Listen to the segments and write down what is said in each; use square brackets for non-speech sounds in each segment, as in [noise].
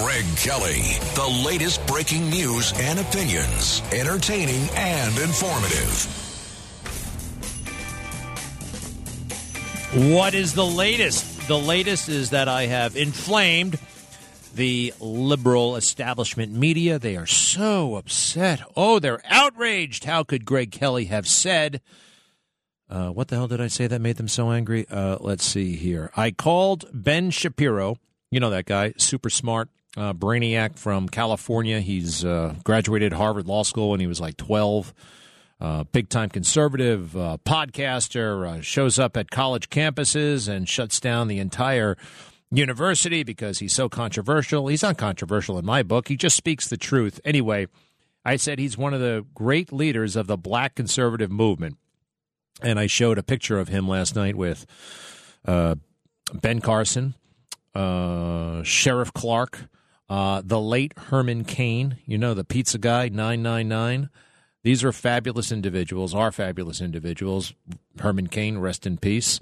Greg Kelly. The latest breaking news and opinions, entertaining and informative. What is the latest? The latest is that I have inflamed the liberal establishment media. They are so upset. Oh, they're outraged. How could Greg Kelly have said? Uh, what the hell did I say that made them so angry? Uh, let's see here. I called Ben Shapiro. You know that guy, super smart, uh, brainiac from California. He's uh, graduated Harvard Law School when he was like 12. Uh, big time conservative uh, podcaster, shows up at college campuses and shuts down the entire university because he's so controversial. He's not controversial in my book. He just speaks the truth. Anyway, I said he's one of the great leaders of the black conservative movement. And I showed a picture of him last night with uh, Ben Carson, uh, Sheriff Clarke, uh, the late Herman Cain, you know, the pizza guy, 999. These are fabulous individuals, are fabulous individuals. Herman Cain, rest in peace.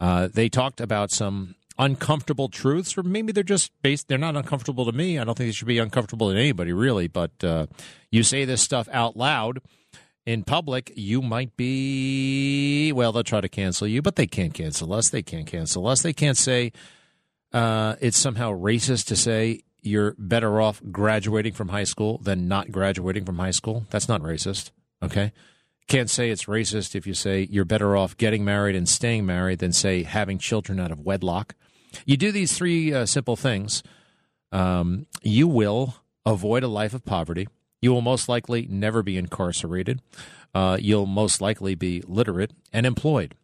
Uh, they talked about some uncomfortable truths, or maybe they're just based. They're not uncomfortable to me. I don't think they should be uncomfortable to anybody, really. But uh, you say this stuff out loud in public, you might be. Well, they'll try to cancel you, but they can't cancel us. They can't cancel us. They can't say uh, it's somehow racist to say you're better off graduating from high school than not graduating from high school. That's not racist. Okay. Can't say it's racist if you say you're better off getting married and staying married than, say, having children out of wedlock. You do these three uh, simple things, um, you will avoid a life of poverty. You will most likely never be incarcerated. Uh, you'll most likely be literate and employed,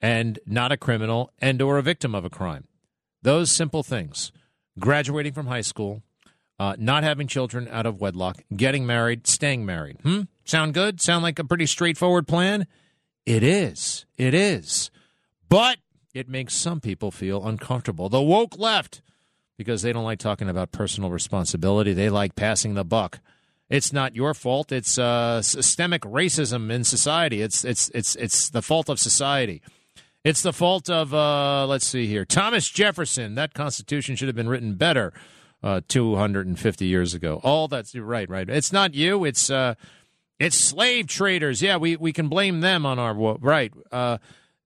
and not a criminal and or a victim of a crime. Those simple things graduating from high school, uh, not having children out of wedlock, getting married, staying married. Hmm? Sound good? Sound like a pretty straightforward plan? It is. It is. But it makes some people feel uncomfortable. The woke left, because they don't like talking about personal responsibility, they like passing the buck. It's not your fault. It's uh, systemic racism in society. It's it's it's it's the fault of society. It's the fault of, uh, let's see here, Thomas Jefferson. That Constitution should have been written better uh, 250 years ago. All that's right, right. It's not you. It's uh, it's slave traders. Yeah, we, we can blame them on our right. Uh,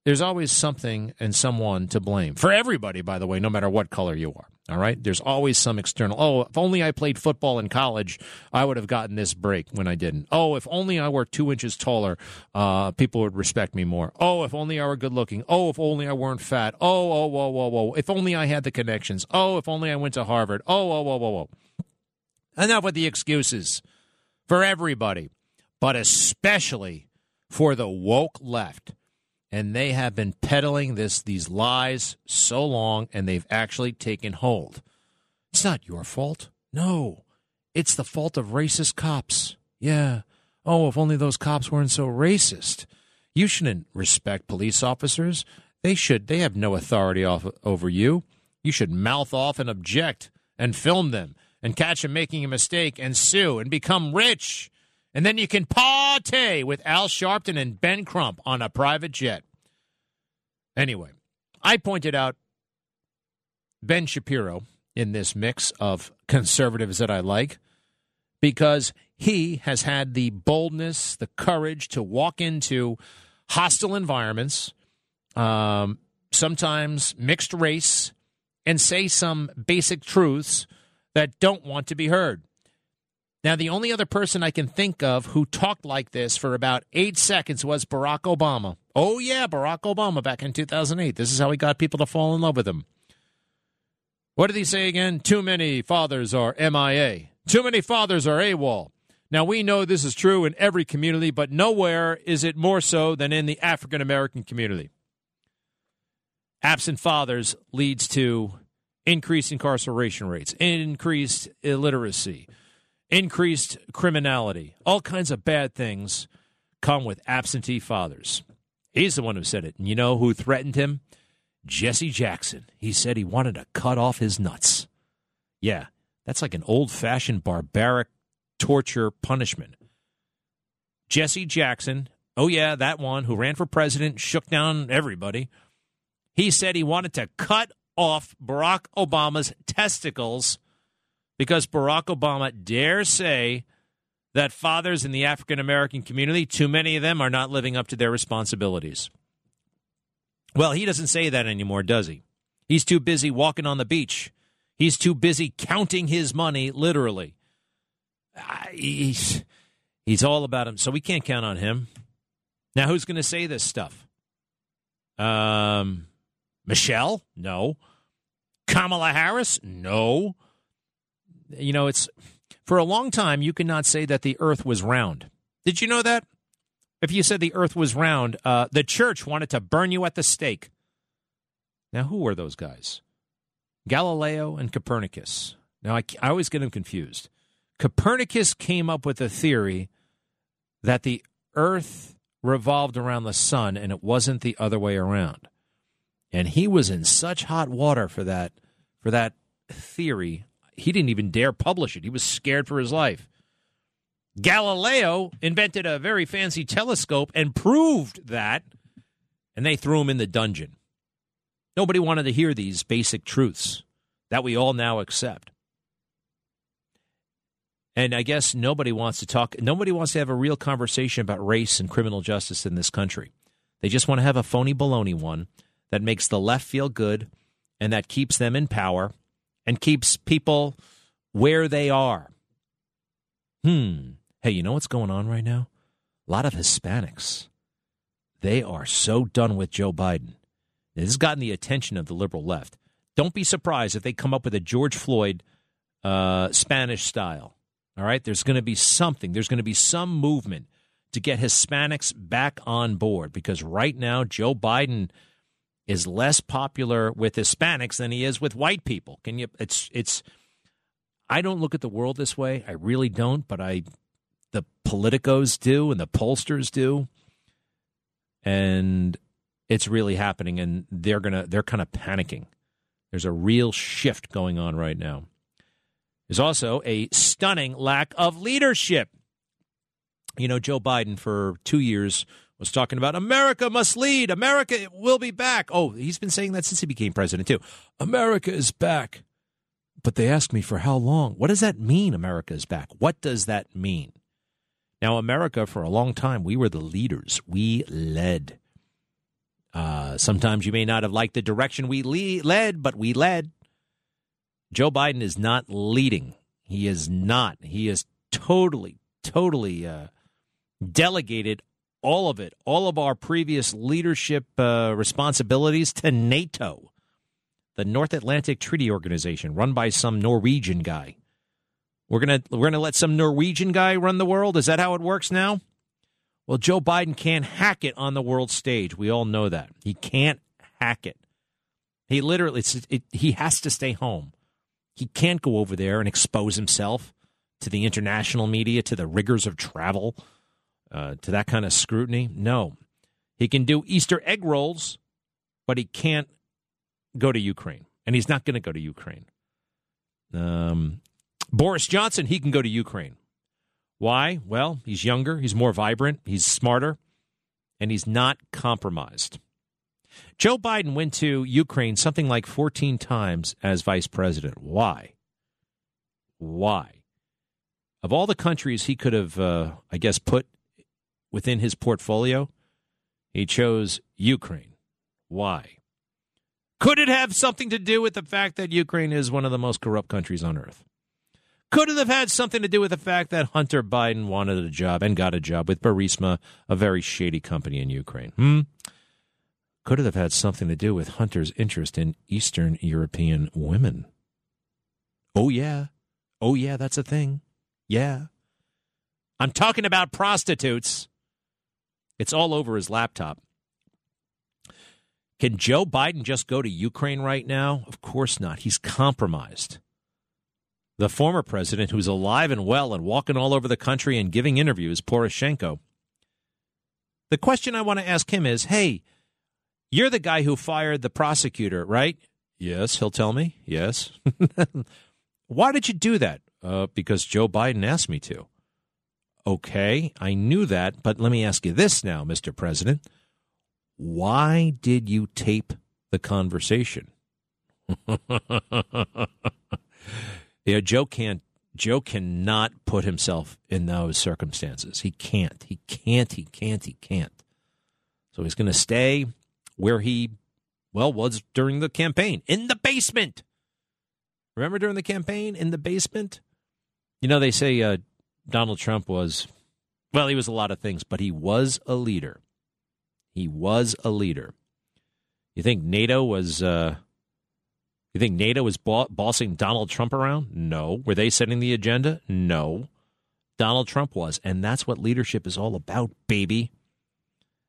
there's always something and someone to blame for everybody. By the way, no matter what color you are. All right. There's always some external. Oh, if only I played football in college, I would have gotten this break when I didn't. Oh, if only I were two inches taller, uh, people would respect me more. Oh, if only I were good looking. Oh, if only I weren't fat. Oh, oh, whoa, whoa, whoa. If only I had the connections. Oh, if only I went to Harvard. Oh, whoa, whoa, whoa, whoa. Enough with the excuses for everybody, but especially for the woke left and they have been peddling this these lies so long and they've actually taken hold. It's not your fault. No. It's the fault of racist cops. Yeah. Oh, if only those cops weren't so racist. You shouldn't respect police officers. They should they have no authority off, over you. You should mouth off and object and film them and catch them making a mistake and sue and become rich and then you can party with Al Sharpton and Ben Crump on a private jet. Anyway, I pointed out Ben Shapiro in this mix of conservatives that I like because he has had the boldness, the courage to walk into hostile environments, um, sometimes mixed race, and say some basic truths that don't want to be heard. Now, the only other person I can think of who talked like this for about eight seconds was Barack Obama. Oh, yeah, Barack Obama back in 2008. This is how he got people to fall in love with him. What did he say again? Too many fathers are MIA. Too many fathers are AWOL. Now, we know this is true in every community, but nowhere is it more so than in the African American community. Absent fathers leads to increased incarceration rates, increased illiteracy, increased criminality, all kinds of bad things come with absentee fathers. He's the one who said it. And you know who threatened him? Jesse Jackson. He said he wanted to cut off his nuts. Yeah, that's like an old fashioned barbaric torture punishment. Jesse Jackson, oh, yeah, that one who ran for president, shook down everybody. He said he wanted to cut off Barack Obama's testicles because Barack Obama dare say that fathers in the African American community, too many of them, are not living up to their responsibilities. Well, he doesn't say that anymore, does he? He's too busy walking on the beach. He's too busy counting his money, literally. He's, he's all about him, so we can't count on him. Now, who's going to say this stuff? Um, Michelle? No. Kamala Harris? No. You know, it's for a long time you cannot say that the earth was round. Did you know that? If you said the earth was round, uh, the church wanted to burn you at the stake. Now, who were those guys? Galileo and Copernicus. Now, I, I always get them confused. Copernicus came up with a theory that the earth revolved around the sun and it wasn't the other way around. And he was in such hot water for that for that theory. He didn't even dare publish it. He was scared for his life. Galileo invented a very fancy telescope and proved that, and they threw him in the dungeon. Nobody wanted to hear these basic truths that we all now accept. And I guess nobody wants to talk, nobody wants to have a real conversation about race and criminal justice in this country. They just want to have a phony baloney one that makes the left feel good and that keeps them in power and keeps people where they are. Hmm. Hey, you know what's going on right now? A lot of Hispanics. They are so done with Joe Biden. This has gotten the attention of the liberal left. Don't be surprised if they come up with a George Floyd uh, Spanish style. All right, there's going to be something. There's going to be some movement to get Hispanics back on board because right now Joe Biden is less popular with Hispanics than he is with white people. Can you? It's it's. I don't look at the world this way. I really don't, but I the politicos do and the pollsters do. And it's really happening and they're to they're kind of panicking. There's a real shift going on right now. There's also a stunning lack of leadership. You know, Joe Biden for 2 years was talking about America must lead. America will be back. Oh, he's been saying that since he became president too. America is back. But they ask me for how long? What does that mean America is back? What does that mean? Now, America, for a long time, we were the leaders. We led. Uh, sometimes you may not have liked the direction we le- led, but we led. Joe Biden is not leading. He is not. He is totally, totally uh, delegated all of it, all of our previous leadership uh, responsibilities to NATO, the North Atlantic Treaty Organization, run by some Norwegian guy. We're gonna we're gonna let some Norwegian guy run the world. Is that how it works now? Well, Joe Biden can't hack it on the world stage. We all know that he can't hack it. He literally it, he has to stay home. He can't go over there and expose himself to the international media, to the rigors of travel, uh, to that kind of scrutiny. No, he can do Easter egg rolls, but he can't go to Ukraine, and he's not going to go to Ukraine. Um, Boris Johnson, he can go to Ukraine. Why? Well, he's younger, he's more vibrant, he's smarter, and he's not compromised. Joe Biden went to Ukraine something like 14 times as vice president. Why? Why? Of all the countries he could have, uh, I guess, put within his portfolio, he chose Ukraine. Why? Could it have something to do with the fact that Ukraine is one of the most corrupt countries on earth? Could it have had something to do with the fact that Hunter Biden wanted a job and got a job with Burisma, a very shady company in Ukraine? Hmm? Could it have had something to do with Hunter's interest in Eastern European women? Oh, yeah. Oh, yeah, that's a thing. Yeah. I'm talking about prostitutes. It's all over his laptop. Can Joe Biden just go to Ukraine right now? Of course not. He's compromised the former president, who's alive and well and walking all over the country and giving interviews, Poroshenko. The question I want to ask him is hey, you're the guy who fired the prosecutor, right? Yes, he'll tell me. Yes. [laughs] Why did you do that? Uh, because Joe Biden asked me to. Okay, I knew that, but let me ask you this now, Mr. President. Why did you tape the conversation? [laughs] Know, Joe can't. Joe cannot put himself in those circumstances. He can't. He can't. He can't. He can't. So he's going to stay where he, well, was during the campaign in the basement. Remember during the campaign in the basement? You know, they say uh, Donald Trump was, well, he was a lot of things, but he was a leader. He was a leader. You think NATO was, uh, you think NATO was bossing Donald Trump around? No. Were they setting the agenda? No. Donald Trump was. And that's what leadership is all about, baby.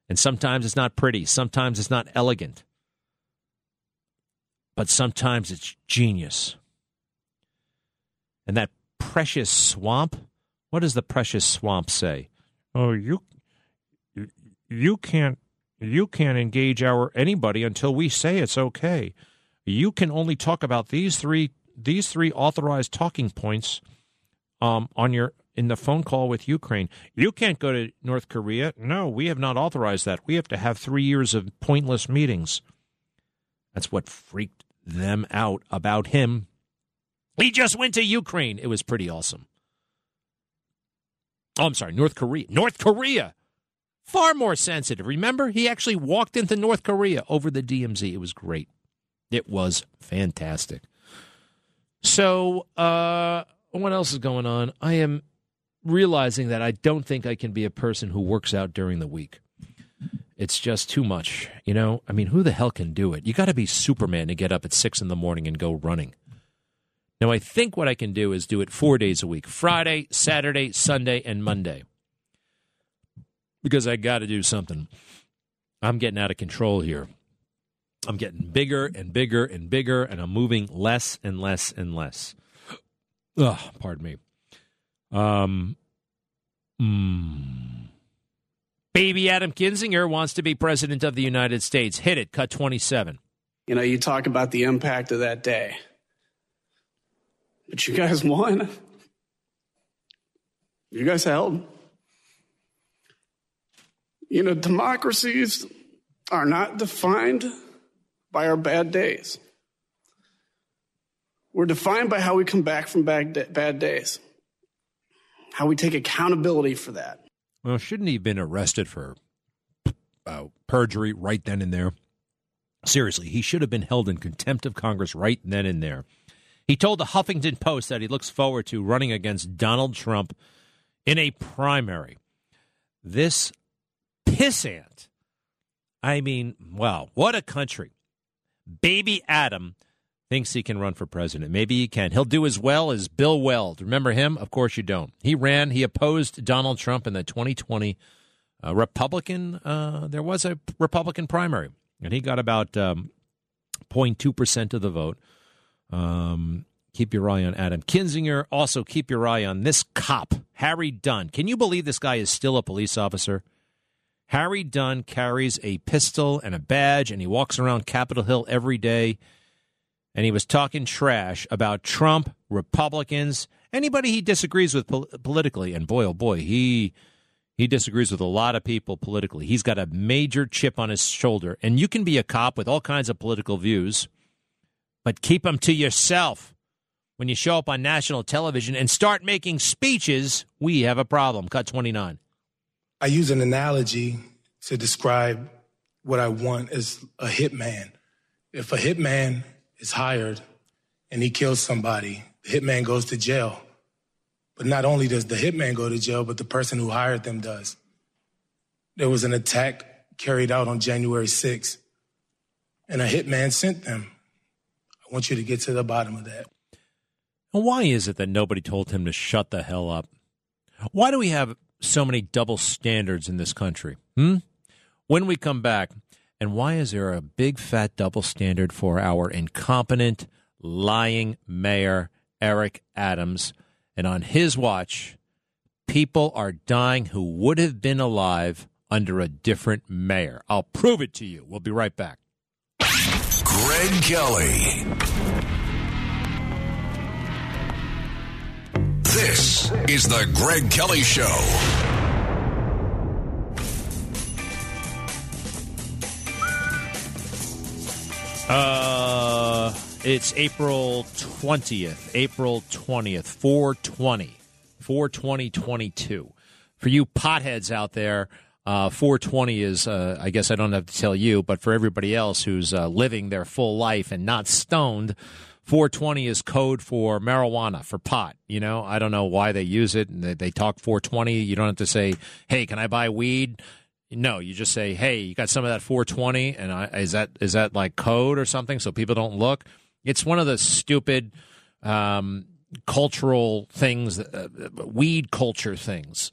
And sometimes it's not pretty, sometimes it's not elegant, but sometimes it's genius. And that precious swamp, what does the precious swamp say? Oh, you you can't you can't engage our anybody until we say it's okay. You can only talk about these three these three authorized talking points um, on your in the phone call with Ukraine. You can't go to North Korea. No, we have not authorized that. We have to have three years of pointless meetings. That's what freaked them out about him. He just went to Ukraine. It was pretty awesome. Oh, I'm sorry, North Korea. North Korea. Far more sensitive. Remember, he actually walked into North Korea over the DMZ. It was great. It was fantastic. So, uh, what else is going on? I am realizing that I don't think I can be a person who works out during the week. It's just too much, you know? I mean, who the hell can do it? You got to be Superman to get up at six in the morning and go running. Now, I think what I can do is do it four days a week Friday, Saturday, Sunday, and Monday. Because I got to do something. I'm getting out of control here. I'm getting bigger and bigger and bigger, and I'm moving less and less and less. Ugh, pardon me. Um, mm. Baby Adam Kinzinger wants to be president of the United States. Hit it. Cut 27. You know, you talk about the impact of that day. But you guys won. You guys held. You know, democracies are not defined by our bad days. We're defined by how we come back from bad, bad days how we take accountability for that. Well, shouldn't he have been arrested for uh, perjury right then and there? Seriously, he should have been held in contempt of Congress right then and there. He told the Huffington Post that he looks forward to running against Donald Trump in a primary. This pissant. I mean, wow, what a country. Baby Adam thinks he can run for president. Maybe he can. He'll do as well as Bill Weld. Remember him? Of course you don't. He ran, he opposed Donald Trump in the 2020 uh, Republican, uh, there was a Republican primary, and he got about um, 0.2% of the vote. Um, keep your eye on Adam Kinzinger. Also, keep your eye on this cop, Harry Dunn. Can you believe this guy is still a police officer? Harry Dunn carries a pistol and a badge, and he walks around Capitol Hill every day and he was talking trash about Trump, Republicans, anybody he disagrees with pol- politically. And boy, oh boy, he he disagrees with a lot of people politically. He's got a major chip on his shoulder, and you can be a cop with all kinds of political views, but keep them to yourself. When you show up on national television and start making speeches, we have a problem. Cut 29. I use an analogy to describe what I want as a hitman. If a hitman is hired and he kills somebody, the hitman goes to jail. But not only does the hitman go to jail, but the person who hired them does. There was an attack carried out on January 6th, and a hitman sent them. I want you to get to the bottom of that. And why is it that nobody told him to shut the hell up? Why do we have so many double standards in this country? Hmm? When we come back, and why is there a big fat double standard for our incompetent, lying mayor, Eric Adams? And on his watch, people are dying who would have been alive under a different mayor. I'll prove it to you. We'll be right back. Greg Kelly. This is the Greg Kelly Show. Uh, It's April 20th. April 20th, 420. 42022. For you potheads out there, uh, 420 is, uh, I guess I don't have to tell you, but for everybody else who's uh, living their full life and not stoned, 420 is code for marijuana, for pot. You know, I don't know why they use it. And they, they talk 420. You don't have to say, hey, can I buy weed? No, you just say, "Hey, you got some of that 420?" And I, is that is that like code or something so people don't look? It's one of the stupid um, cultural things, uh, weed culture things.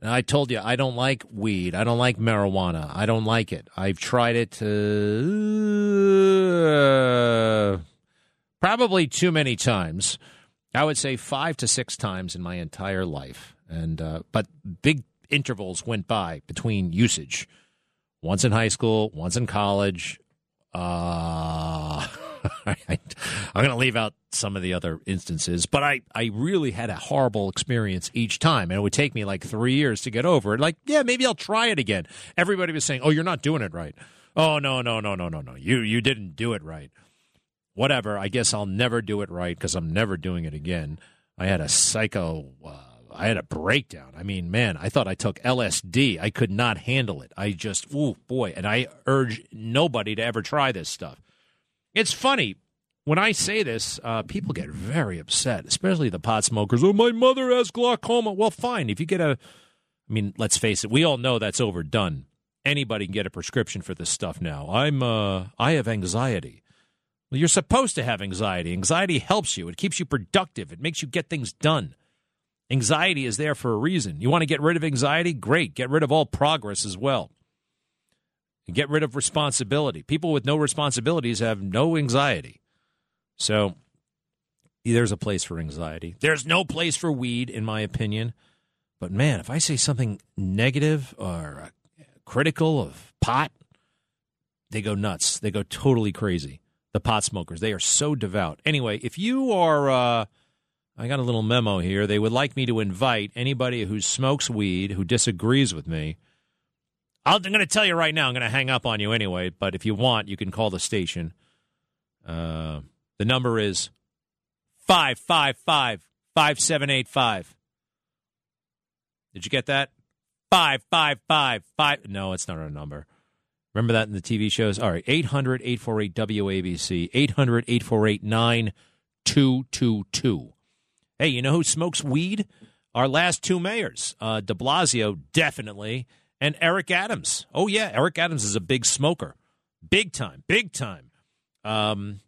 And I told you I don't like weed. I don't like marijuana. I don't like it. I've tried it uh, probably too many times. I would say five to six times in my entire life, and uh, but big intervals went by between usage. Once in high school, once in college. Uh, [laughs] [laughs] I'm going to leave out some of the other instances, but I, I really had a horrible experience each time, and it would take me like three years to get over it. Like, yeah, maybe I'll try it again. Everybody was saying, "Oh, you're not doing it right." Oh, no, no, no, no, no, no. You you didn't do it right. Whatever. I guess I'll never do it right because I'm never doing it again. I had a psycho. Uh, I had a breakdown. I mean, man, I thought I took LSD. I could not handle it. I just, oh boy. And I urge nobody to ever try this stuff. It's funny. When I say this, uh, people get very upset, especially the pot smokers. Oh, my mother has glaucoma. Well, fine. If you get a, I mean, let's face it, we all know that's overdone. Anybody can get a prescription for this stuff now. I'm, uh, I have anxiety. Well, you're supposed to have anxiety. Anxiety helps you. It keeps you productive. It makes you get things done. Anxiety is there for a reason. You want to get rid of anxiety? Great. Get rid of all progress as well. Get rid of responsibility. People with no responsibilities have no anxiety. So there's a place for anxiety. There's no place for weed, in my opinion. But man, if I say something negative or critical of pot, they go nuts. They go totally crazy. The pot smokers, they are so devout. Anyway, if you are. Uh, I got a little memo here. They would like me to invite anybody who smokes weed, who disagrees with me. I am going to tell you right now, I'm going to hang up on you anyway, but if you want, you can call the station. Uh, the number is 555 5785. Did you get that? 555 5. No, it's not our number. Remember that in the TV shows? All right, 800 848 WABC, 800 848 9222. Hey, you know who smokes weed? Our last two mayors, uh, de Blasio, definitely, and Eric Adams. Oh, yeah, Eric Adams is a big smoker. Big time, big time. Um,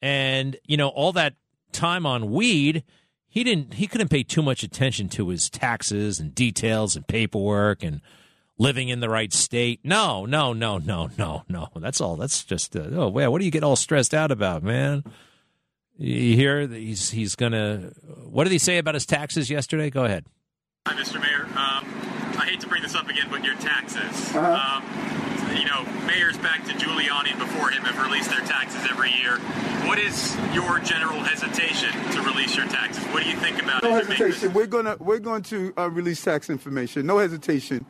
and, you know, all that time on weed, he didn't he couldn't pay too much attention to his taxes and details and paperwork and living in the right state. No, no, no, no, no, no. That's all. That's just uh, oh, well, what do you get all stressed out about, man? You hear that he's he's gonna. What did he say about his taxes yesterday? Go ahead. Hi, Mr. Mayor. Um, I hate to bring this up again, but your taxes. Uh-huh. Um, you know, mayors back to Giuliani before him have released their taxes every year. What is your general hesitation to release your taxes? What do you think about no it? hesitation. We're gonna we're going to uh, release tax information. No hesitation.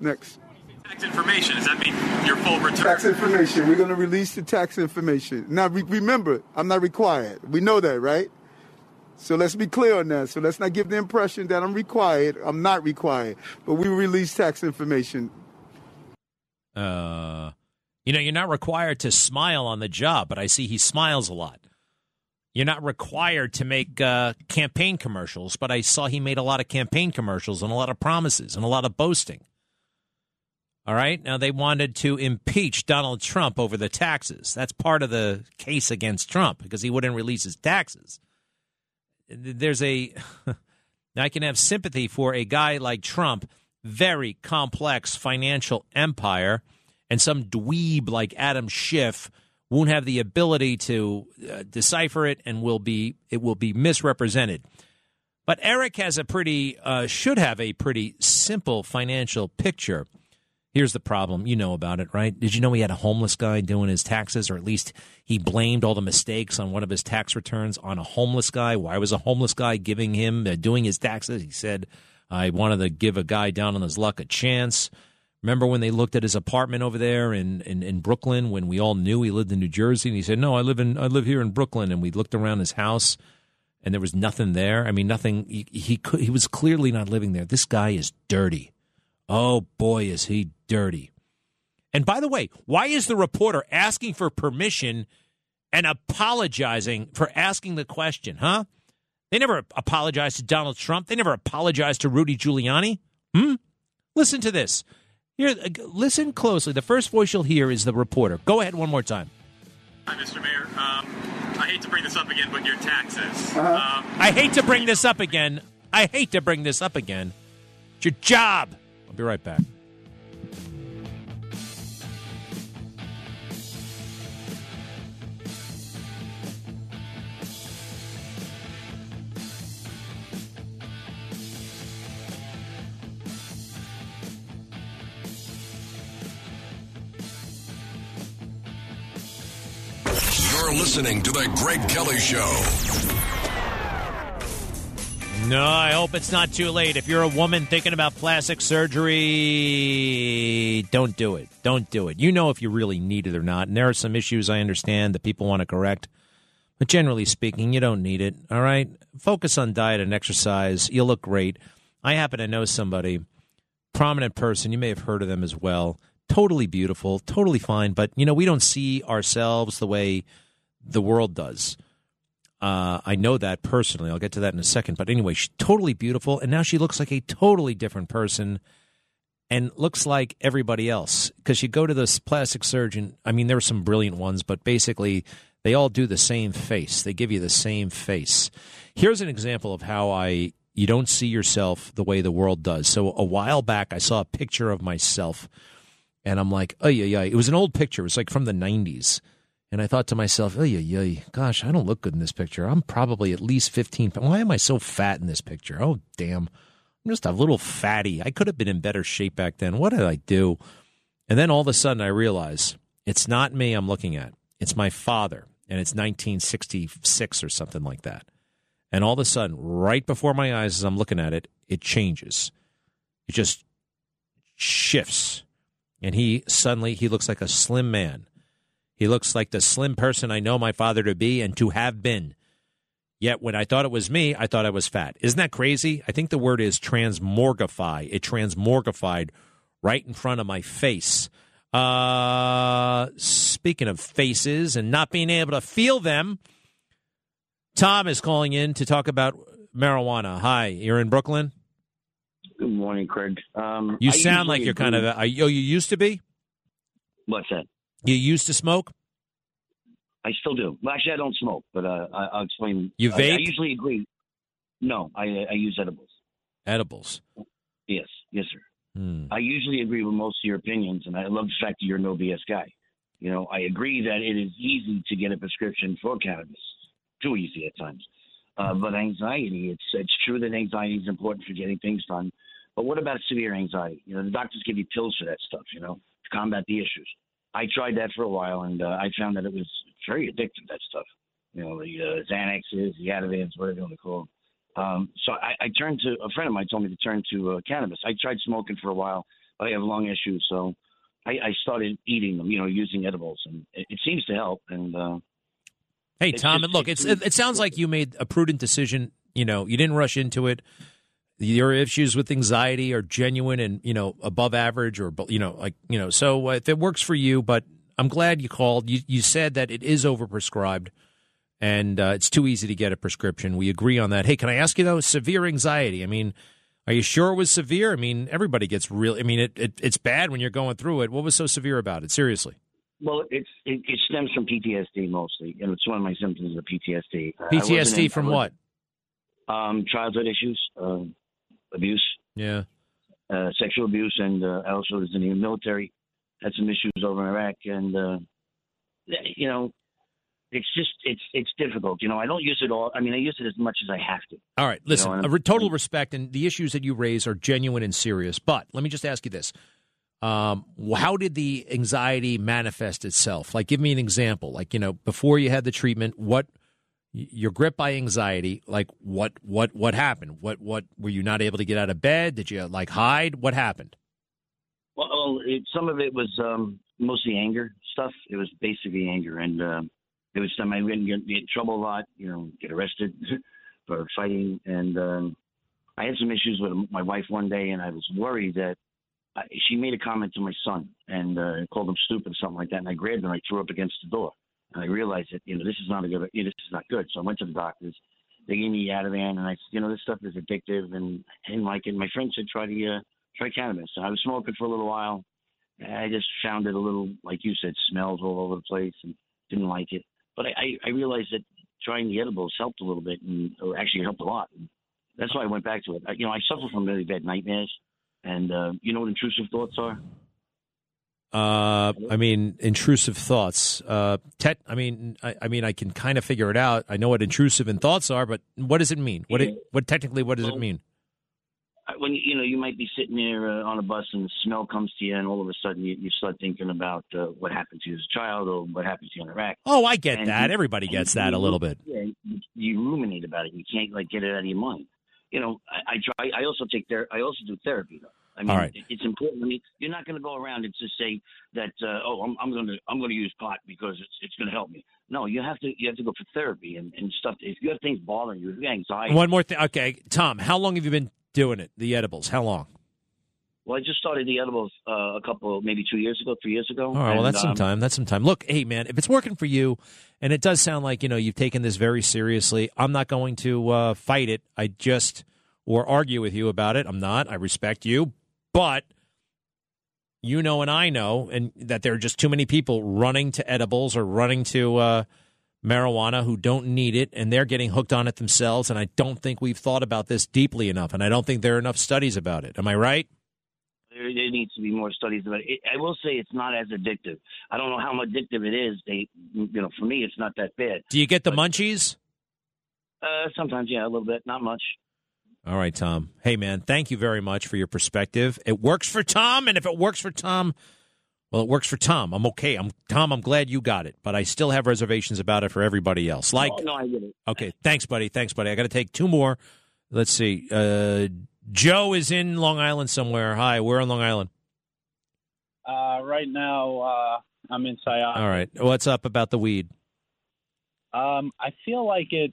Next. Tax information. Does that mean your full return? Tax information. We're going to release the tax information. Now, re- remember, I'm not required. We know that, right? So let's be clear on that. So let's not give the impression that I'm required. I'm not required. But we release tax information. Uh, you know, you're not required to smile on the job, but I see he smiles a lot. You're not required to make uh, campaign commercials, but I saw he made a lot of campaign commercials and a lot of promises and a lot of boasting. All right. Now they wanted to impeach Donald Trump over the taxes. That's part of the case against Trump because he wouldn't release his taxes. There's a, [laughs] I can have sympathy for a guy like Trump, very complex financial empire, and some dweeb like Adam Schiff won't have the ability to uh, decipher it and will be it will be misrepresented. But Eric has a pretty uh, should have a pretty simple financial picture. Here's the problem. You know about it, right? Did you know he had a homeless guy doing his taxes, or at least he blamed all the mistakes on one of his tax returns on a homeless guy? Why was a homeless guy giving him, uh, doing his taxes? He said, I wanted to give a guy down on his luck a chance. Remember when they looked at his apartment over there in, in, in Brooklyn when we all knew he lived in New Jersey and he said, "No, I live in I live here in Brooklyn." And we looked around his house and there was nothing there. I mean, nothing. He he, could, he was clearly not living there. This guy is dirty. Oh boy, is he dirty. And by the way, why is the reporter asking for permission and apologizing for asking the question, huh? They never apologized to Donald Trump. They never apologized to Rudy Giuliani. Hmm? Listen to this. Here, uh, listen closely. The first voice you'll hear is the reporter. Go ahead one more time. Hi, Mr. Mayor. Um, I hate to bring this up again, but your taxes. Uh-huh. Um, I hate to bring this up again. I hate to bring this up again. It's your job. Be right back. You're listening to The Greg Kelly Show. No, I hope it's not too late. If you're a woman thinking about plastic surgery, don't do it. Don't do it. You know if you really need it or not. And there are some issues I understand that people want to correct. But generally speaking, you don't need it. All right? Focus on diet and exercise. You'll look great. I happen to know somebody, prominent person, you may have heard of them as well. Totally beautiful, totally fine. But, you know, we don't see ourselves the way the world does. Uh, I know that personally. I'll get to that in a second. But anyway, she's totally beautiful, and now she looks like a totally different person, and looks like everybody else. Because you go to this plastic surgeon. I mean, there are some brilliant ones, but basically, they all do the same face. They give you the same face. Here's an example of how I you don't see yourself the way the world does. So a while back, I saw a picture of myself, and I'm like, oh yeah, yeah. It was an old picture. It was like from the '90s and I thought to myself, oh, yeah, yeah, gosh, I don't look good in this picture. I'm probably at least 15. Why am I so fat in this picture? Oh, damn. I'm just a little fatty. I could have been in better shape back then. What did I do? And then all of a sudden I realize it's not me I'm looking at. It's my father. And it's 1966 or something like that. And all of a sudden, right before my eyes as I'm looking at it, it changes. It just shifts. And he suddenly, he looks like a slim man he looks like the slim person I know my father to be and to have been. Yet when I thought it was me, I thought I was fat. Isn't that crazy? I think the word is transmorgify. It transmorgified right in front of my face. Uh, speaking of faces and not being able to feel them, Tom is calling in to talk about marijuana. Hi, you're in Brooklyn. Good morning, Craig. Um, you I sound like you're kind of. agree- A, oh, you used to be. What's that? You used to smoke. I still do. Well, actually, I don't smoke, but uh, I, I'll explain. You I, I usually agree. No, I, I use edibles. Edibles. Yes, yes, sir. Hmm. I usually agree with most of your opinions, and I love the fact that you're no BS guy. You know, I agree that it is easy to get a prescription for cannabis, too easy at times. Uh, but anxiety, it's it's true that anxiety is important for getting things done. But what about severe anxiety? You know, the doctors give you pills for that stuff. You know, to combat the issues. I tried that for a while, and uh, I found that it was very addictive. That stuff. You know, the uh, Xanaxes, the Ativans, whatever you want to call them. Um, so I, I turned to a friend of mine told me to turn to uh, cannabis. I tried smoking for a while, but I have lung issues, so I, I started eating them. You know, using edibles, and it, it seems to help. And uh, Hey, Tom, just- and look, it's it's- it, it sounds like you made a prudent decision. You know, you didn't rush into it. Your issues with anxiety are genuine and you know above average, or you know, like you know. So uh, if it works for you, but I'm glad you called. You you said that it is overprescribed, and uh, it's too easy to get a prescription. We agree on that. Hey, can I ask you though? Severe anxiety. I mean, are you sure it was severe? I mean, everybody gets real. I mean, it, it it's bad when you're going through it. What was so severe about it? Seriously. well, it's it, it stems from PTSD mostly, and it's one of my symptoms of PTSD. Uh, PTSD in- from what? Um, childhood issues, uh, abuse, Yeah. uh, sexual abuse, and uh, I also was in the military. Had some issues over in Iraq, and uh, you know, it's just it's it's difficult. You know, I don't use it all. I mean, I use it as much as I have to. All right, listen. a I'm- re- total respect, and the issues that you raise are genuine and serious. But let me just ask you this: um, How did the anxiety manifest itself? Like, give me an example. Like, you know, before you had the treatment, what you're gripped by anxiety. Like, what what what happened? What what were you not able to get out of bed? Did you like hide? What happened? Well, it, some of it was um, mostly anger stuff. It was basically anger, and uh, it was time I wouldn't get, get in trouble a lot. You know, get arrested [laughs] for fighting, and um, I had some issues with my wife one day, and I was worried that I, she made a comment to my son and uh, called him stupid or something like that, and I grabbed her and I threw up against the door, and I realized that you know this is not a good, you know, this is not good. So I went to the doctors. They gave me Ativan, and I said, you know, this stuff is addictive, and I didn't like it. My friend said try the uh, try cannabis. So I was smoking for a little while. I just found it a little, like you said, smells all over the place, and didn't like it. But I, I realized that trying the edibles helped a little bit, and or actually helped a lot. And that's why I went back to it. I, you know, I suffer from really bad nightmares, and uh, you know what intrusive thoughts are. Uh, I mean, intrusive thoughts. Uh, tet, I mean, I, I, mean, I can kind of figure it out. I know what intrusive and thoughts are, but what does it mean? What, it, what technically, what does well, it mean? When you know, you might be sitting there uh, on a bus and the smell comes to you, and all of a sudden you, you start thinking about uh, what happened to you as a child or what happened to you in Iraq. Oh, I get and that. You, Everybody gets that you, a little bit. Yeah, you, you ruminate about it. You can't like get it out of your mind. You know, I, I try. I also take ther- I also do therapy though. I mean, All right. it's important. I mean, you're not going to go around and just say that, uh, oh, I'm, I'm going to I'm going to use pot because it's it's going to help me. No, you have to you have to go for therapy and, and stuff. If you have things bothering you, if you have anxiety. One more thing. Okay, Tom, how long have you been doing it? The edibles. How long? Well, I just started the edibles uh, a couple, maybe two years ago, three years ago. All right, and, well, that's some um, time. That's some time. Look, hey, man, if it's working for you, and it does sound like you know you've taken this very seriously, I'm not going to uh, fight it. I just or argue with you about it. I'm not. I respect you, but you know, and I know, and that there are just too many people running to edibles or running to uh, marijuana who don't need it, and they're getting hooked on it themselves. And I don't think we've thought about this deeply enough, and I don't think there are enough studies about it. Am I right? There, there needs to be more studies about it. it. I will say it's not as addictive. I don't know how addictive it is. They, you know, for me, it's not that bad. Do you get the munchies? Uh, sometimes, yeah, a little bit, not much. All right, Tom. Hey, man, thank you very much for your perspective. It works for Tom, and if it works for Tom, well, it works for Tom. I'm okay. I'm Tom. I'm glad you got it, but I still have reservations about it for everybody else. Like, oh, no, I get it. Okay, thanks, buddy. Thanks, buddy. I got to take two more. Let's see. Uh, Joe is in Long Island somewhere. Hi, we're on Long Island. Uh, right now, uh, I'm in Sayat. All right. What's up about the weed? Um, I feel like it.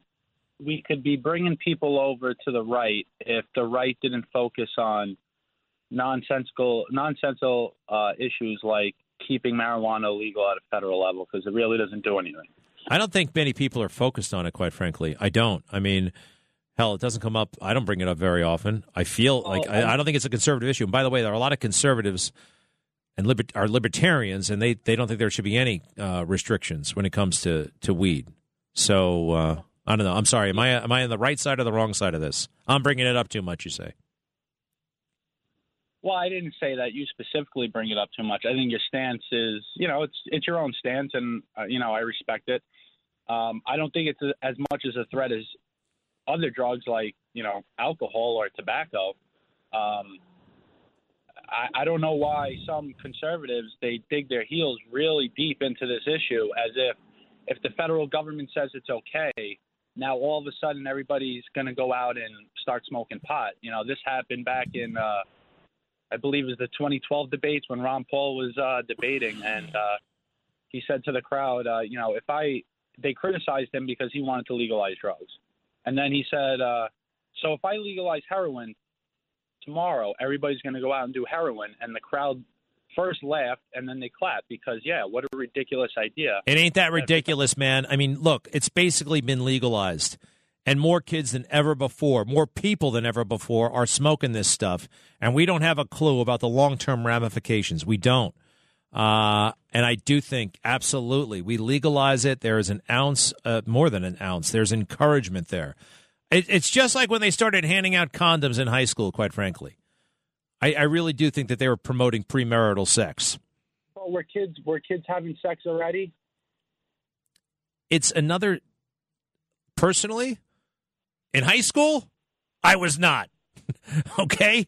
We could be bringing people over to the right if the right didn't focus on nonsensical, nonsensical uh, issues like keeping marijuana legal at a federal level because it really doesn't do anything. I don't think many people are focused on it. Quite frankly, I don't. I mean, hell, it doesn't come up. I don't bring it up very often. I feel like I, I don't think it's a conservative issue. And by the way, there are a lot of conservatives and liber- are libertarians, and they, they don't think there should be any uh, restrictions when it comes to, to weed. So uh, I don't know. I'm sorry. Am I am I on the right side or the wrong side of this? I'm bringing it up too much. You say? Well, I didn't say that you specifically bring it up too much. I think your stance is, you know, it's it's your own stance, and uh, you know I respect it. Um, I don't think it's a, as much as a threat as other drugs like you know alcohol or tobacco. Um, I, I don't know why some conservatives they dig their heels really deep into this issue as if if the federal government says it's okay, now all of a sudden everybody's going to go out and start smoking pot. You know, this happened back in uh, I believe it was the 2012 debates when Ron Paul was uh, debating, and uh, he said to the crowd, uh, you know, if I they criticized him because he wanted to legalize drugs, and then he said, uh, so if I legalize heroin tomorrow, everybody's going to go out and do heroin, and the crowd first laughed and then they clapped because yeah, what a ridiculous idea. It ain't that ridiculous, man. I mean, look, it's basically been legalized. And more kids than ever before, more people than ever before are smoking this stuff. And we don't have a clue about the long term ramifications. We don't. Uh, and I do think absolutely we legalize it. There is an ounce, uh, more than an ounce. There's encouragement there. It, it's just like when they started handing out condoms in high school, quite frankly. I, I really do think that they were promoting premarital sex. Well, were kids were kids having sex already? It's another. Personally, in high school, I was not. [laughs] okay,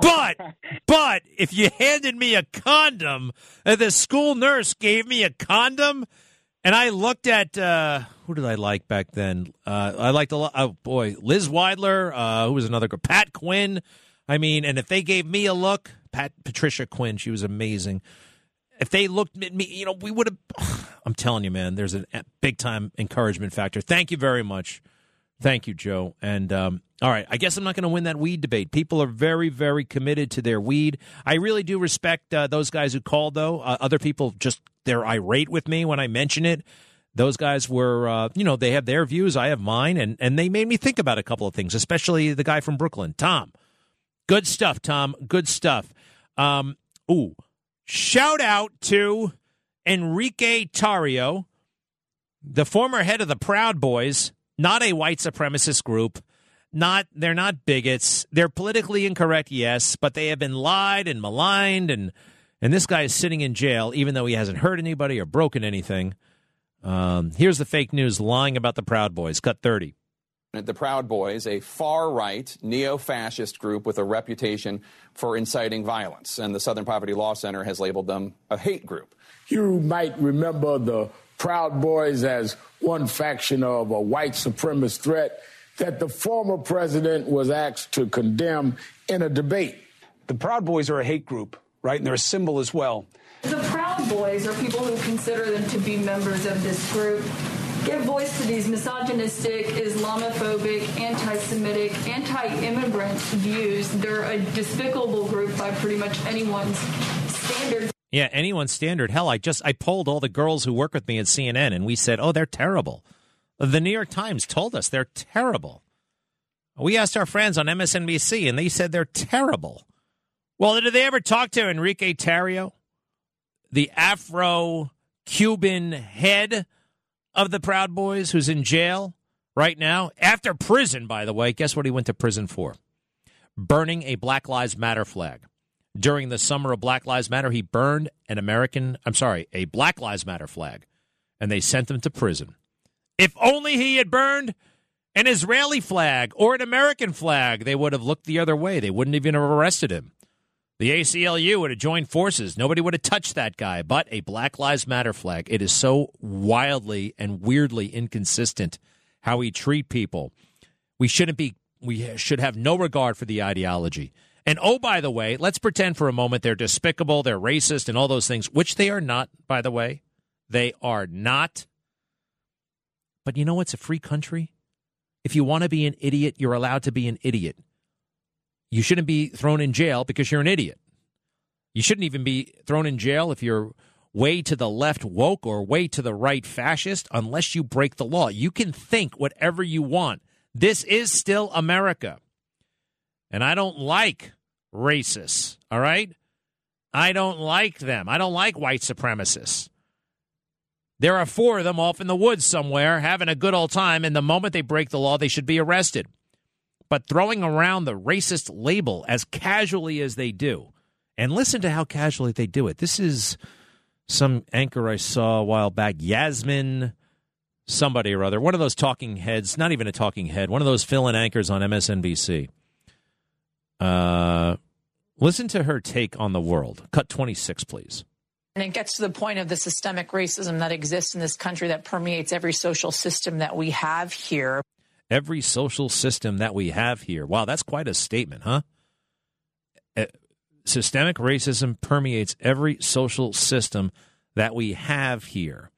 but [laughs] but if you handed me a condom, and the school nurse gave me a condom, and I looked at uh, who did I like back then? Uh, I liked a lot. Oh boy, Liz Weidler. Uh, who was another girl? Pat Quinn. I mean, and if they gave me a look, Pat, Patricia Quinn, she was amazing. If they looked at me, you know, we would have. [sighs] I'm telling you, man, there's a big time encouragement factor. Thank you very much. Thank you, Joe. And um, all right, I guess I'm not going to win that weed debate. People are very, very committed to their weed. I really do respect uh, those guys who called, though. Uh, other people just they're irate with me when I mention it. Those guys were, uh, you know, they have their views, I have mine, and and they made me think about a couple of things, especially the guy from Brooklyn, Tom. Good stuff, Tom. Good stuff. Um, ooh, shout out to Enrique Tarrio, the former head of the Proud Boys not a white supremacist group. Not they're not bigots. They're politically incorrect, yes, but they have been lied and maligned and and this guy is sitting in jail even though he hasn't hurt anybody or broken anything. Um, here's the fake news lying about the Proud Boys. Cut 30. The Proud Boys, a far right, neo fascist group with a reputation for inciting violence. And the Southern Poverty Law Center has labeled them a hate group. You might remember the Proud Boys as one faction of a white supremacist threat that the former president was asked to condemn in a debate. The Proud Boys are a hate group, right? And they're a symbol as well. The Proud Boys are people who consider them to be members of this group. Give voice to these misogynistic, Islamophobic, anti Semitic, anti immigrant views. They're a despicable group by pretty much anyone's standards. Yeah, anyone's standard. Hell, I just I polled all the girls who work with me at CNN, and we said, "Oh, they're terrible." The New York Times told us they're terrible. We asked our friends on MSNBC, and they said they're terrible. Well, did they ever talk to Enrique Tarrio, the Afro-Cuban head of the Proud Boys, who's in jail right now after prison? By the way, guess what he went to prison for? Burning a Black Lives Matter flag during the summer of Black Lives Matter, he burned an American, I'm sorry, a Black Lives Matter flag, and they sent him to prison. If only he had burned an Israeli flag or an American flag, they would have looked the other way. They wouldn't even have arrested him. The ACLU would have joined forces. Nobody would have touched that guy, but a Black Lives Matter flag. It is so wildly and weirdly inconsistent how we treat people. We shouldn't be, we should have no regard for the ideology. And oh, by the way, let's pretend for a moment they're despicable, they're racist, and all those things, which they are not, by the way. They are not. But you know what's a free country? If you want to be an idiot, you're allowed to be an idiot. You shouldn't be thrown in jail because you're an idiot. You shouldn't even be thrown in jail if you're way to the left woke or way to the right fascist unless you break the law. You can think whatever you want. This is still America. And I don't like racists, all right? I don't like them. I don't like white supremacists. There are four of them off in the woods somewhere having a good old time, and the moment they break the law, they should be arrested. But throwing around the racist label as casually as they do, and listen to how casually they do it. This is some anchor I saw a while back, Yasmin, somebody or other, one of those talking heads, not even a talking head, one of those fill in anchors on MSNBC. Uh, listen to her take on the world. Cut 26, please. And it gets to the point of the systemic racism that exists in this country that permeates every social system that we have here. Every social system that we have here. Wow, that's quite a statement, huh? Uh, systemic racism permeates every social system that we have here.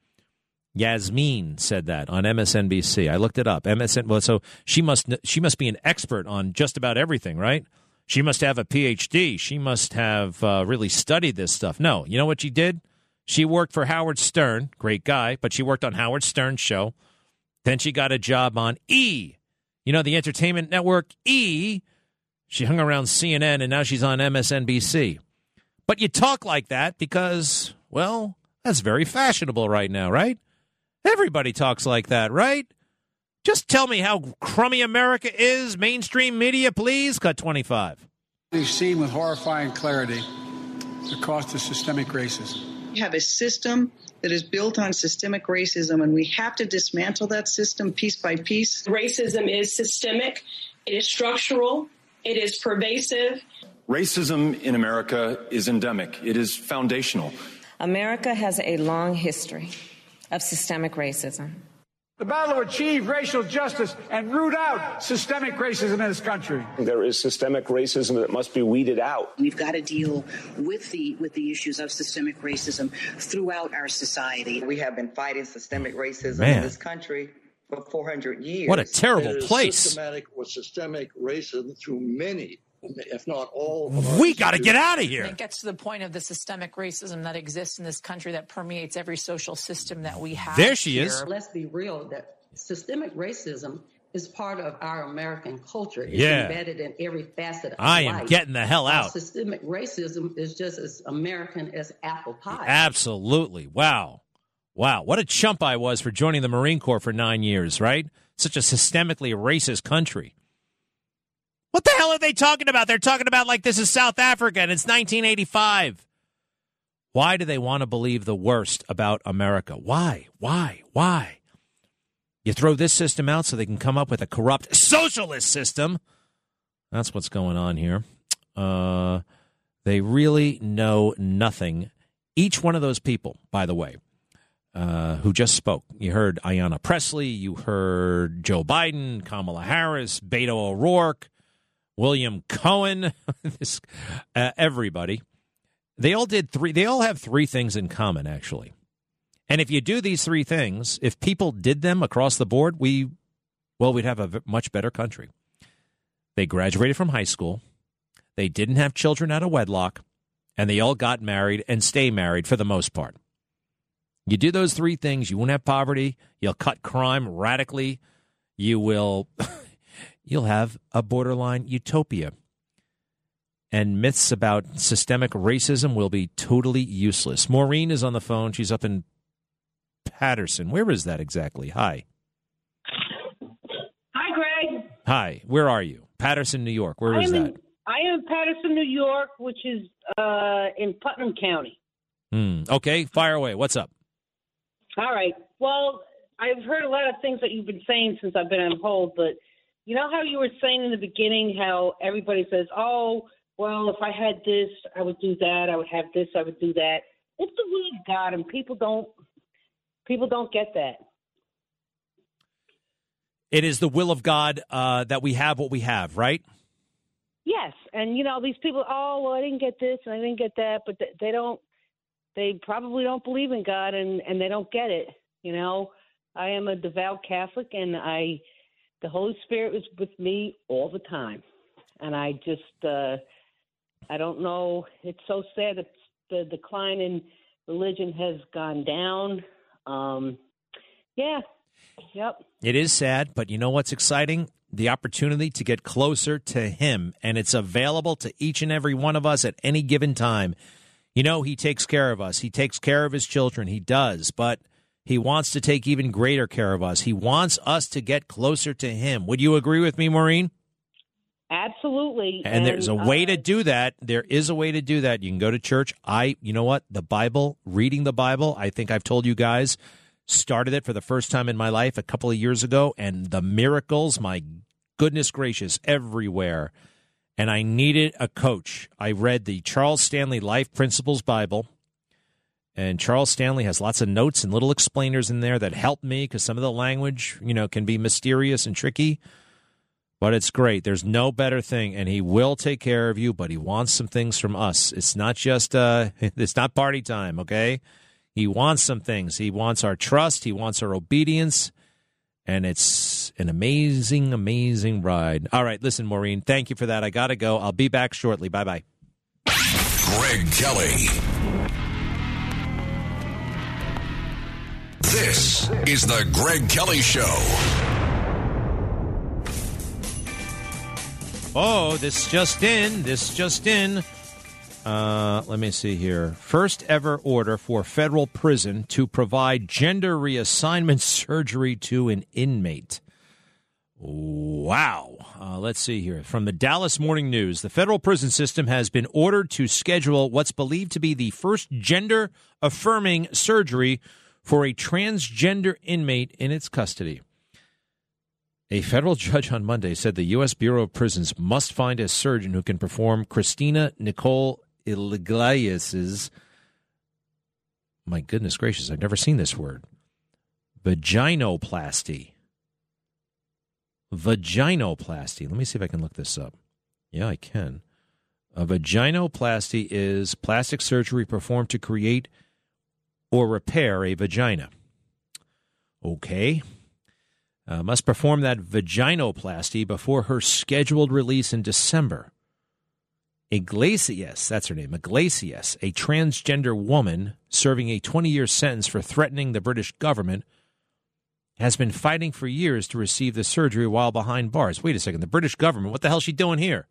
Yasmin said that on MSNBC. I looked it up. MSN. Well, so she must she must be an expert on just about everything, right? She must have a PhD. She must have uh, really studied this stuff. No, you know what she did? She worked for Howard Stern, great guy, but she worked on Howard Stern's show. Then she got a job on E, you know, the entertainment network E. She hung around CNN and now she's on MSNBC. But you talk like that because, well, that's very fashionable right now, right? Everybody talks like that, right? Just tell me how crummy America is, mainstream media, please. Cut 25. We've seen with horrifying clarity the cost of systemic racism. We have a system that is built on systemic racism, and we have to dismantle that system piece by piece. Racism is systemic, it is structural, it is pervasive. Racism in America is endemic, it is foundational. America has a long history of systemic racism. The battle to achieve racial justice and root out systemic racism in this country. There is systemic racism that must be weeded out. We've got to deal with the with the issues of systemic racism throughout our society. We have been fighting systemic racism Man. in this country for 400 years. What a terrible There is place. Systematic or systemic racism through many, if not all, of We got to get out of here. And here. it gets to the point of the systemic racism that exists in this country that permeates every social system that we have. There she is. Let's be real that systemic racism is part of our American culture. It's Yeah. embedded in every facet of I am getting the hell While out. Systemic racism is just as American as apple pie. Absolutely. Wow. Wow. What a chump I was for joining the Marine Corps for nine years, right? Such a systemically racist country. What the hell are they talking about? They're talking about like this is South Africa and it's 1985. Why do they want to believe the worst about America? Why? Why? Why? You throw this system out so they can come up with a corrupt socialist system. That's what's going on here. Uh, they really know nothing. Each one of those people, by the way, uh, who just spoke. You heard Ayanna Pressley, you heard Joe Biden, Kamala Harris, Beto O'Rourke, William Cohen, [laughs] this, uh, everybody. They all did three. They all have three things in common, actually. And if you do these three things, if people did them across the board, we, well, we'd have a much better country. They graduated from high school. They didn't have children out of wedlock, and they all got married and stay married for the most part. You do those three things, you won't have poverty, you'll cut crime radically, you will [laughs] you'll have a borderline utopia. And myths about systemic racism will be totally useless. Maureen is on the phone. She's up in Patterson. Where is that exactly? Hi. Hi, Greg. Hi. Where are you? Patterson, New York. Where is that? In, I am in Patterson, New York, which is uh, in Putnam County. Hmm. Okay, fire away. What's up? All right. Well, I've heard a lot of things that you've been saying since I've been on hold, but you know how you were saying in the beginning how everybody says, "Oh, well, if I had this, I would do that. I would have this. I would do that." It's the will of God, and people don't people don't get that. It is the will of God uh, that we have what we have, right? Yes, and you know these people. Oh, well, I didn't get this and I didn't get that, but they, they don't. They probably don't believe in God, and and they don't get it. You know, I am a devout Catholic, and I, the Holy Spirit was with me all the time, and I just, uh I don't know. It's so sad that the decline in religion has gone down. Um, yeah, yep. It is sad, but you know what's exciting? The opportunity to get closer to Him, and it's available to each and every one of us at any given time. You know, He takes care of us, He takes care of His children, He does, but He wants to take even greater care of us. He wants us to get closer to Him. Would you agree with me, Maureen? Absolutely. And, there's a uh, way to do that. There is a way to do that. You can go to church. I, you know what? The Bible, reading the Bible, I think I've told you guys, started it for the first time in my life a couple of years ago. And the miracles, my goodness gracious, everywhere. And I needed a coach. I read the Charles Stanley Life Principles Bible. And Charles Stanley has lots of notes and little explainers in there that help me because some of the language, you know, can be mysterious and tricky but it's great. There's no better thing, and he will take care of you. But he wants some things from us. It's not just uh, [laughs] it's not party time, okay? He wants some things. He wants our trust. He wants our obedience, and it's an amazing, amazing ride. All right, listen, Maureen, thank you for that. I gotta go. I'll be back shortly. Bye bye. Greg Kelly. This is the Greg Kelly Show. Oh, this just in. This just in. Uh, let me see here. First ever order for federal prison to provide gender reassignment [laughs] surgery to an inmate. Wow. Uh, let's see here. From the Dallas Morning News The federal prison system has been ordered to schedule what's believed to be the first gender affirming surgery for a transgender inmate in its custody. A federal [laughs] judge on Monday said the U.S. Bureau of Prisons must find a surgeon who can perform Christina Nicole Iglesias's. My goodness gracious, I've never seen this word. Vaginoplasty. Vaginoplasty. Let me see if I can look this up. Yeah, I can. A vaginoplasty is plastic surgery performed to create or repair a vagina. Okay. Uh, must perform that vaginoplasty before her scheduled release in December. Iglesias, that's her name, Iglesias, a transgender woman serving a 20 year sentence for threatening the British government, has been fighting for years to receive the surgery while behind bars. Wait a second, the British government, what the hell's she doing here?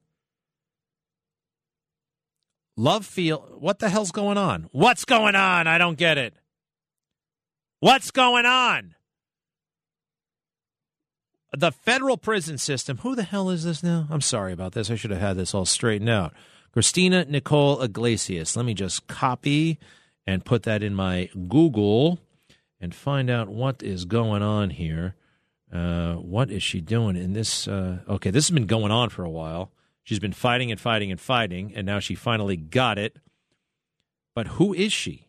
Love feel, what the hell's going on? What's going on? I don't get it. What's going on? The federal prison system. Who the hell is this now? I'm sorry about this. I should have had this all straightened out. Christina Nicole Iglesias. Let me just copy and put that in my Google and find out what is going on here. Uh, what is she doing in this? Uh, okay, this has been going on for a while. She's been fighting and fighting and fighting, and now she finally got it. But who is she?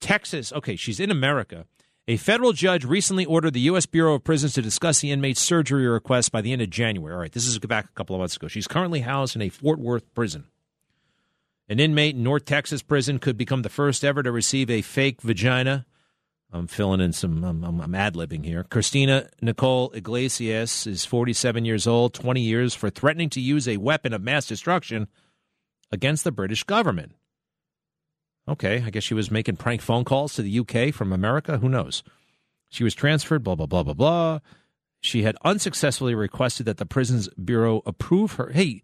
Texas. Okay, she's in America. A federal judge recently ordered the U.S. Bureau of Prisons to discuss the inmate's surgery request by the end of January. All right, this is back a couple of months ago. She's currently housed in a Fort Worth prison. An inmate in North Texas prison could become the first ever to receive a fake vagina. I'm filling in some, I'm, I'm, I'm ad libbing here. Christina Nicole Iglesias is 47 years old, 20 years for threatening to use a weapon of mass destruction against the British government. Okay, I guess she was making prank phone calls to the UK from America. Who knows? She was transferred, blah, blah, blah, blah, blah. She had unsuccessfully requested that the Prisons Bureau approve her. Hey,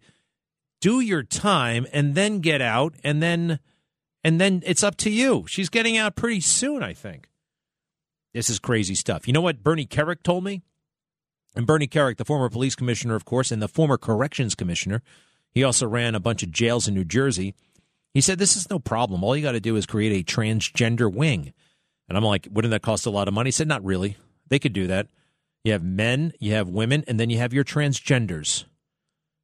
do your time and then get out and then and then it's up to you. She's getting out pretty soon, I think. This is crazy stuff. You know what Bernie Kerik told me? And Bernie Kerik, the former police commissioner, of course, and the former corrections commissioner, he also ran a bunch of jails in New Jersey. He said, This is no problem. All you got to do is create a transgender wing. And I'm like, Wouldn't that cost a lot of money? He said, Not really. They could do that. You have men, you have women, and then you have your transgenders.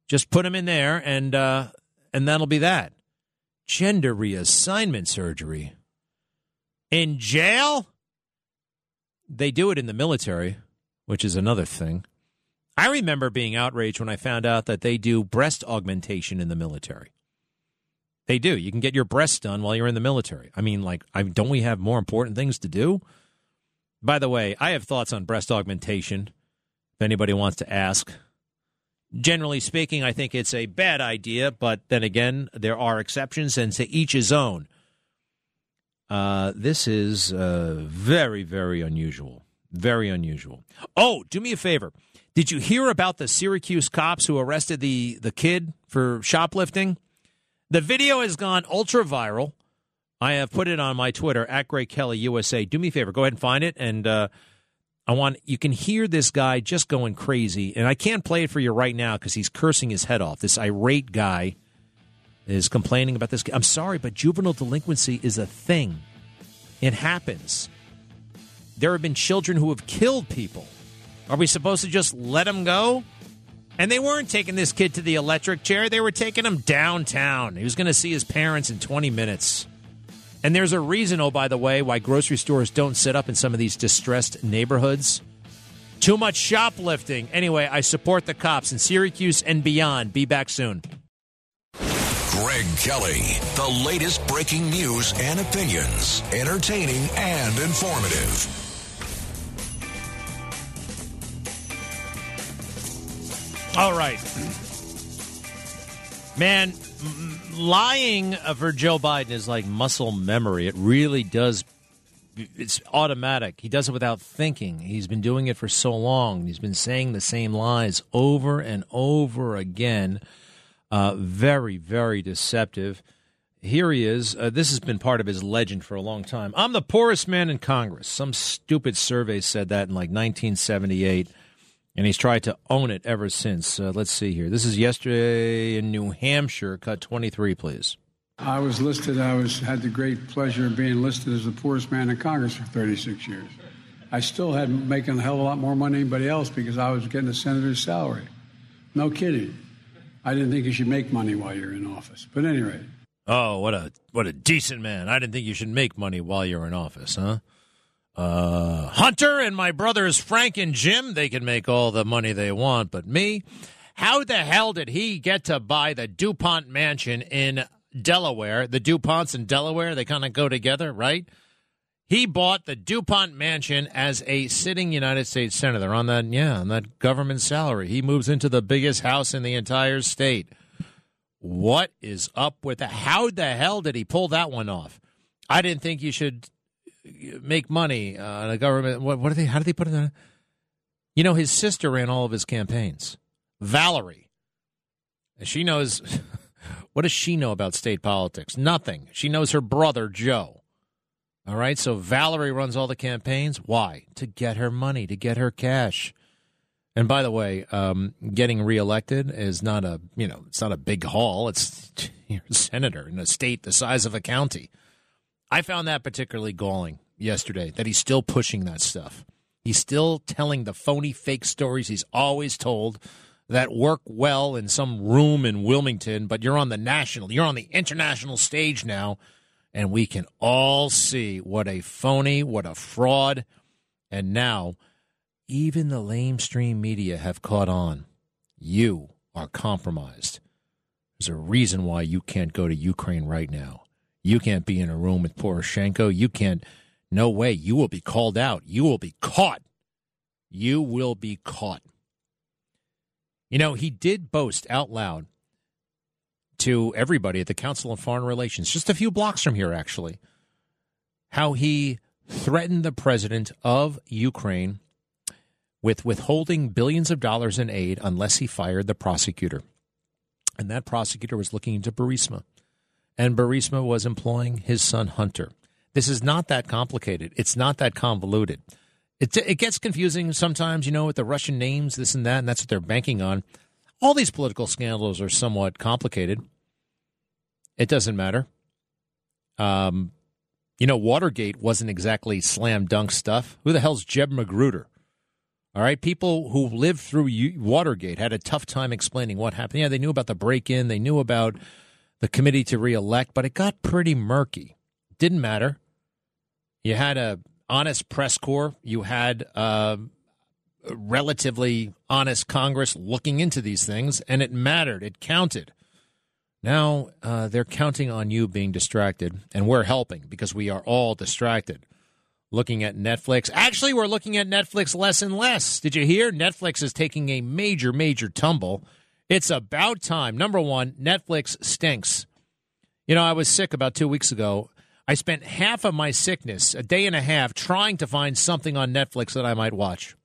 Just put them in there, and uh, and that'll be that. Gender reassignment surgery in jail. They do it in the military, which is another thing. I remember being outraged when I found out that they do breast augmentation in the military. They do. You can get your breasts done while you're in the military. I mean, like, I, don't we have more important things to do? By the way, I have thoughts on breast augmentation. If anybody wants to ask, generally speaking, I think it's a bad idea. But then again, there are exceptions, and to each his own. Uh, this is uh, very, very unusual. Very unusual. Oh, do me a favor. Did you hear about the Syracuse cops who arrested the, the kid for shoplifting? The video has gone ultra viral. I have put it on my Twitter at Greg Kelly USA. Do me a favor, go ahead and find it, and uh, I want you can hear this guy just going crazy, and I can't play it for you right now because he's cursing his head off. This irate guy is complaining about this. I'm sorry, but juvenile delinquency is a thing. It happens. There have been children who have killed people. Are we supposed to just let them go? And they weren't taking this kid to the electric chair. They were taking him downtown. He was going to see his parents in 20 minutes. And there's a reason, oh, by the way, why grocery stores don't set up in some of these distressed neighborhoods. Too much shoplifting. Anyway, I support the cops in Syracuse and beyond. Be back soon. Greg Kelly, the latest breaking news and opinions, entertaining and informative. All right. Man, lying for Joe Biden is like muscle memory. It really does. It's automatic. He does it without thinking. He's been doing it for so long. He's been saying the same lies over and over again. Uh, very, very deceptive. Here he is. Uh, this has been part of his legend for a long time. I'm the poorest man in Congress. Some stupid survey said that in like 1978 and he's tried to own it ever since. Uh, let's see here. This is yesterday in New Hampshire. Cut 23, please. I was listed, I was had the great pleasure of being listed as the poorest man in Congress for 36 years. I still had making a hell of a lot more money than anybody else because I was getting a senator's salary. No kidding. I didn't think you should make money while you're in office. But anyway. Oh, what a what a decent man. I didn't think you should make money while you're in office, huh? Uh, Hunter and my brothers Frank and Jim, they can make all the money they want, but me, how the hell did he get to buy the DuPont mansion in Delaware? The DuPonts in Delaware, they kind of go together, right? He bought the DuPont mansion as a sitting United States senator on that, yeah, on that government salary. He moves into the biggest house in the entire state. What is up with that? How the hell did he pull that one off? I didn't think you should make money uh, on a government. What, what are they? How did they put it? On? You know, his sister ran all of his campaigns. Valerie. She knows. [laughs] what does she know about state politics? Nothing. She knows her brother Joe. All right. So Valerie runs all the campaigns. Why? To get her money, to get her cash. And by the way, um, getting reelected is not a you know it's not a big haul. It's [laughs] you're a senator in a state the size of a county. I found that particularly galling yesterday that he's still pushing that stuff. He's still telling the phony, fake stories he's always told that work well in some room in Wilmington, but you're on the national, you're on the international stage now, and we can all see what a phony, what a fraud, and now even the lamestream media have caught on. You are compromised. There's a reason why you can't go to Ukraine right now. You can't be in a room with Poroshenko. You can't. No way. You will be called out. You will be caught. You will be caught. You know, he did boast out loud to everybody at the Council on Foreign Relations, just a few blocks from here, actually, how he threatened the president of Ukraine with withholding billions of dollars in aid unless he fired the prosecutor. And that prosecutor was looking into Burisma and Burisma was employing his son Hunter. This is not that complicated. It's not that convoluted. It, it gets confusing sometimes, you know, with the Russian names, this and that, and that's what they're banking on. All these political scandals are somewhat complicated. It doesn't matter. Um, you know, Watergate wasn't exactly slam dunk stuff. Who the hell's Jeb Magruder? All right, people who lived through Watergate had a tough time explaining what happened. Yeah, they knew about the break in, they knew about the committee to reelect, but it got pretty murky. Didn't matter. You had a honest press corps. You had a relatively honest Congress looking into these things, and it mattered. It counted. Now uh, they're counting on you being distracted, and we're helping because we are all distracted. Looking at Netflix. Actually, we're looking at Netflix less and less. Did you hear? Netflix is taking a major, major tumble. It's about time. Number one, Netflix stinks. You know, I was sick about two weeks ago. I spent half of my sickness, a day and a half, trying to find something on Netflix that I might watch.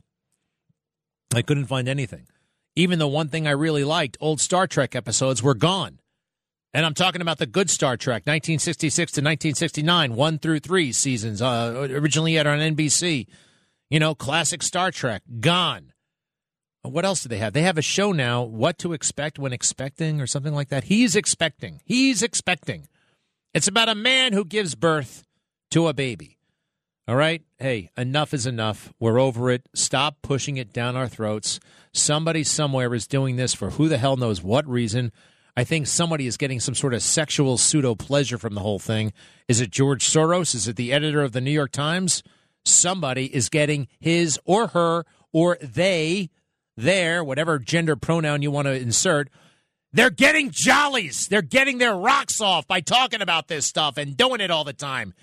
I couldn't find anything. Even the one thing I really liked, old Star Trek episodes, were gone. And I'm talking about the good Star Trek, 1966 to 1969, one through three seasons, uh, originally aired on NBC. You know, classic Star Trek, gone. What else do they have? They have a show now, What to Expect When Expecting, or something like that. He's expecting. He's expecting. It's about a man who gives birth to a baby. All right? Hey, enough is enough. We're over it. Stop pushing it down our throats. Somebody somewhere is doing this for who the hell knows what reason. I think somebody is getting some sort of sexual pseudo pleasure from the whole thing. Is it George Soros? Is it the editor of the New York Times? Somebody is getting his or her or they there, whatever gender pronoun you want to insert, they're getting jollies. They're getting their rocks off by talking about this stuff and doing it all the time.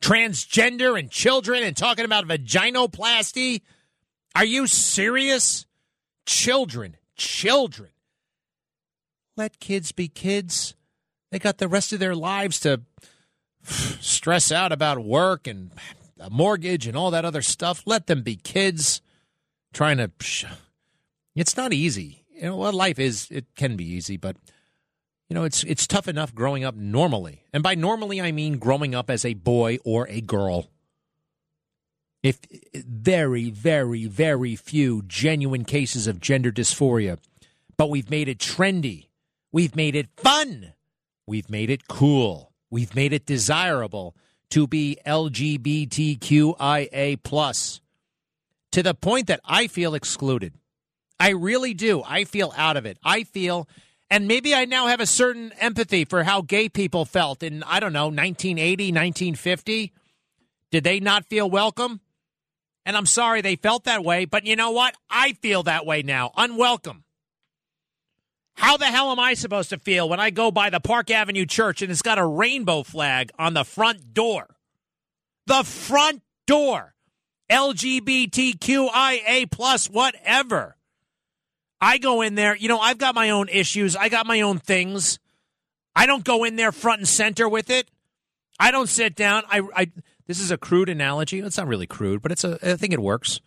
Transgender and children and talking about vaginoplasty. Are you serious? Children, children. Let kids be kids. They got the rest of their lives to [sighs] stress out about work and a mortgage and all that other stuff. Let them be kids trying to [sighs] it's not easy. You know, well, life is it can be easy, but you know, it's it's tough enough growing up normally. And by normally I mean growing up as a boy or a girl. If very, very, very few genuine cases of gender dysphoria, but we've made it trendy. We've made it fun. We've made it cool. We've made it desirable to be LGBTQIA plus to the point that I feel excluded. I really do. I feel out of it. I feel, and maybe I now have a certain empathy for how gay people felt in, I don't know, 1980, 1950. Did they not feel welcome? And I'm sorry they felt that way, but you know what? I feel that way now. Unwelcome. How the hell am I supposed to feel when I go by the Park Avenue Church and it's got a rainbow flag on the front door? The front door. LGBTQIA plus whatever. I go in there, you know, I've got my own issues. I got my own things. I don't go in there front and center with it. I don't sit down. I, I this is a crude analogy. It's not really crude, but it's a I think it works.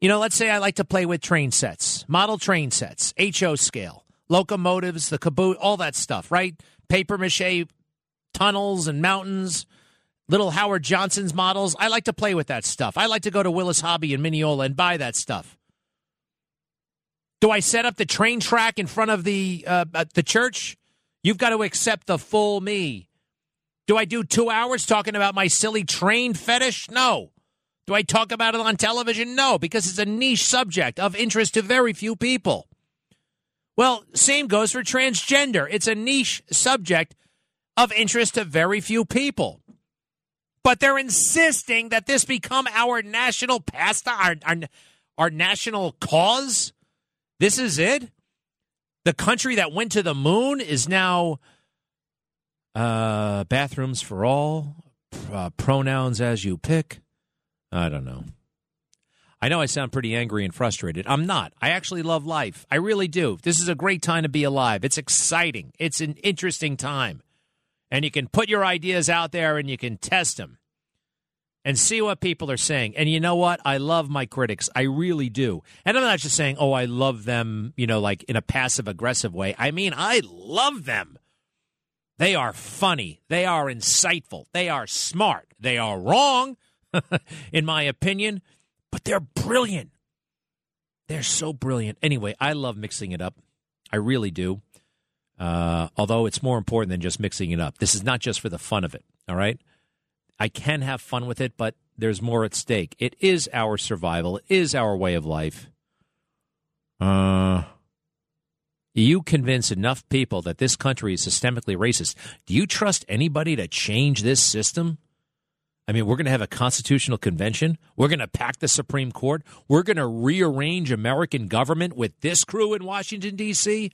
You know, let's say I like to play with train sets, model train sets, HO scale, locomotives, the caboose, all that stuff, right? Paper mache tunnels and mountains, little Howard Johnson's models. I like to play with that stuff. I like to go to Willis Hobby in Mineola and buy that stuff. Do I set up the train track in front of the uh, the church? You've got to accept the full me. Do I do two hours talking about my silly train fetish? No. Do I talk about it on television? No, because it's a niche subject of interest to very few people. Well, same goes for transgender. It's a niche subject of interest to very few people. But they're insisting that this become our national pastime, our, our, our national cause. This is it? The country that went to the moon is now uh, bathrooms for all, uh, pronouns as you pick. I don't know. I know I sound pretty angry and frustrated. I'm not. I actually love life. I really do. This is a great time to be alive. It's exciting. It's an interesting time. And you can put your ideas out there and you can test them and see what people are saying. And you know what? I love my critics. I really do. And I'm not just saying, oh, I love them, you know, like in a passive aggressive way. I mean, I love them. They are funny. They are insightful. They are smart. They are wrong, [laughs] in my opinion, but they're brilliant. They're so brilliant. Anyway, I love mixing it up. I really do. Uh, although it's more important than just mixing it up. This is not just for the fun of it. All right. I can have fun with it, but there's more at stake. It is our survival. It is our way of life. Uh, you convince enough people that this country is systemically racist. Do you trust anybody to change this system? I mean, we're going to have a constitutional convention. We're going to pack the Supreme Court. We're going to rearrange American government with this crew in Washington, D.C.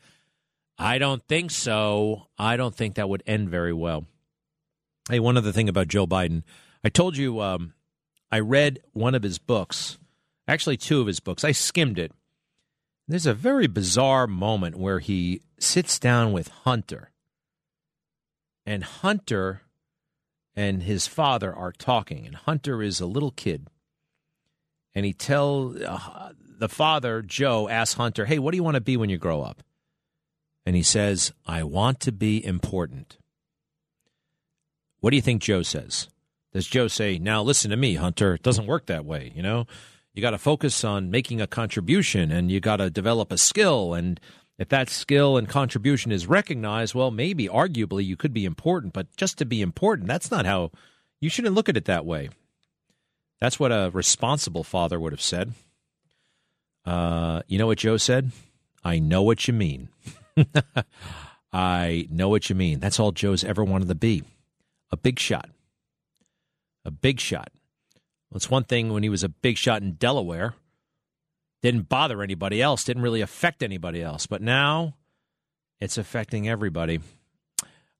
I don't think so. I don't think that would end very well. Hey, one other thing about Joe Biden. I told you um, I read one of his books, actually, two of his books. I skimmed it. There's a very bizarre moment where he sits down with Hunter, and Hunter and his father are talking, and Hunter is a little kid, and he tell uh, the father Joe asks Hunter, "Hey, what do you want to be when you grow up?" And he says, "I want to be important." What do you think Joe says? Does Joe say, now listen to me, Hunter? It doesn't work that way, you know? You got to focus on making a contribution and you got to develop a skill. And if that skill and contribution is recognized, well, maybe arguably you could be important, but just to be important, that's not how you shouldn't look at it that way. That's what a responsible father would have said. Uh, you know what Joe said? I know what you mean. [laughs] I know what you mean. That's all Joe's ever wanted to be a big shot. A big shot. Well, it's one thing when he was a big shot in Delaware, didn't bother anybody else, didn't really affect anybody else. But now it's affecting everybody.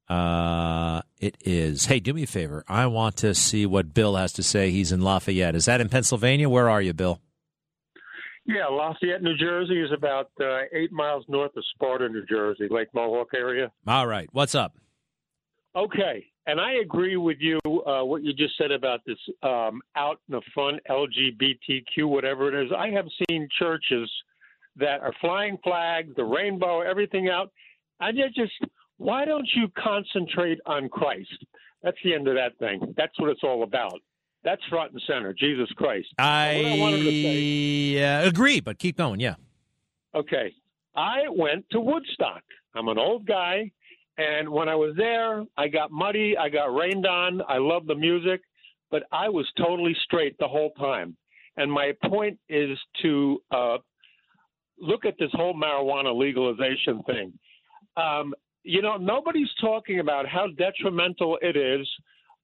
Uh, it is. Hey, do me a favor. I want to see what Bill has to say. He's in Lafayette. Is that in Pennsylvania? Where are you, Bill? Yeah, Lafayette, New Jersey is about uh, eight miles north of Sparta, New Jersey, Lake Mohawk area. All right. What's up? Okay and I agree with you uh, what you just said about this um, out in the front LGBTQ whatever it is. I have seen churches that are flying flags, the rainbow, everything out. And you just why don't you concentrate on Christ? That's the end of that thing. That's what it's all about. That's front and center, Jesus Christ. I, I say, uh, agree, but keep going. Yeah. Okay. I went to Woodstock. I'm an old guy. And when I was there, I got muddy, I got rained on. I loved the music, but I was totally straight the whole time. And my point is to uh, look at this whole marijuana legalization thing. Um, you know, nobody's talking about how detrimental it is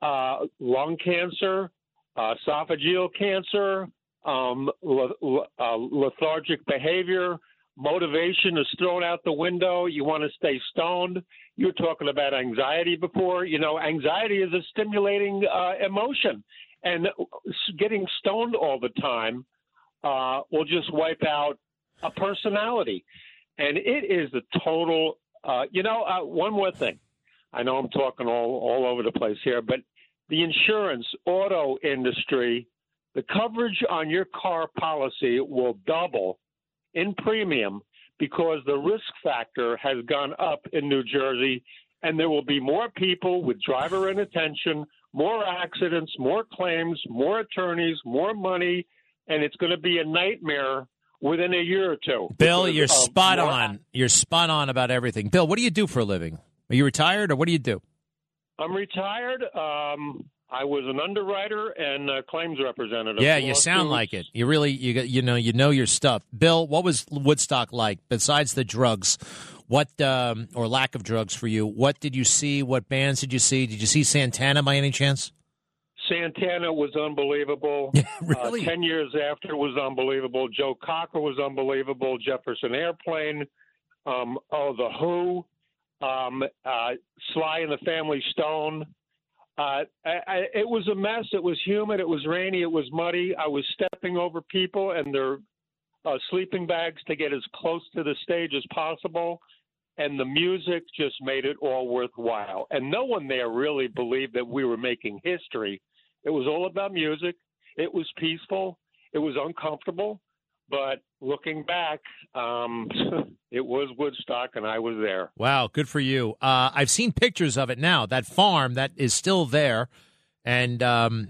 uh, lung cancer, uh, esophageal cancer, um, le- le- uh, lethargic behavior. Motivation is thrown out the window. You want to stay stoned. You were talking about anxiety before. You know, anxiety is a stimulating uh, emotion, and getting stoned all the time uh, will just wipe out a personality. And it is the total. Uh, you know, uh, one more thing. I know I'm talking all all over the place here, but the insurance auto industry, the coverage on your car policy will double in premium because the risk factor has gone up in New Jersey, and there will be more people with driver inattention, more accidents, more claims, more attorneys, more money, and it's going to be a nightmare within a year or two. Bill, because you're spot more on. You're spot on about everything. Bill, what do you do for a living? Are you retired or what do you do? I'm retired. Um, I was an underwriter and a claims representative. Yeah, you sound like it. You really, you got- you know, you know your stuff. Bill, what was Woodstock like besides the drugs? What um, or lack of drugs for you? What did you see? What bands did you see? Did you see Santana by any chance? Santana was unbelievable. [laughs] really? Uh, Ten years after was unbelievable. Joe Cocker was unbelievable. Jefferson Airplane. Um, oh, The Who. Um, uh, Sly and the Family Stone. Uh, I, it was a mess. It was humid. It was rainy. It was muddy. I was stepping over people and their uh, sleeping bags to get as close to the stage as possible. And the music just made it all worthwhile. And no one there really believed that we were making history. It was all about music. It was peaceful. It was uncomfortable. But looking back, um, [laughs] it was Woodstock, and I was there. Wow, good for you. Uh, I've seen pictures of it now. That farm that is still there, and um,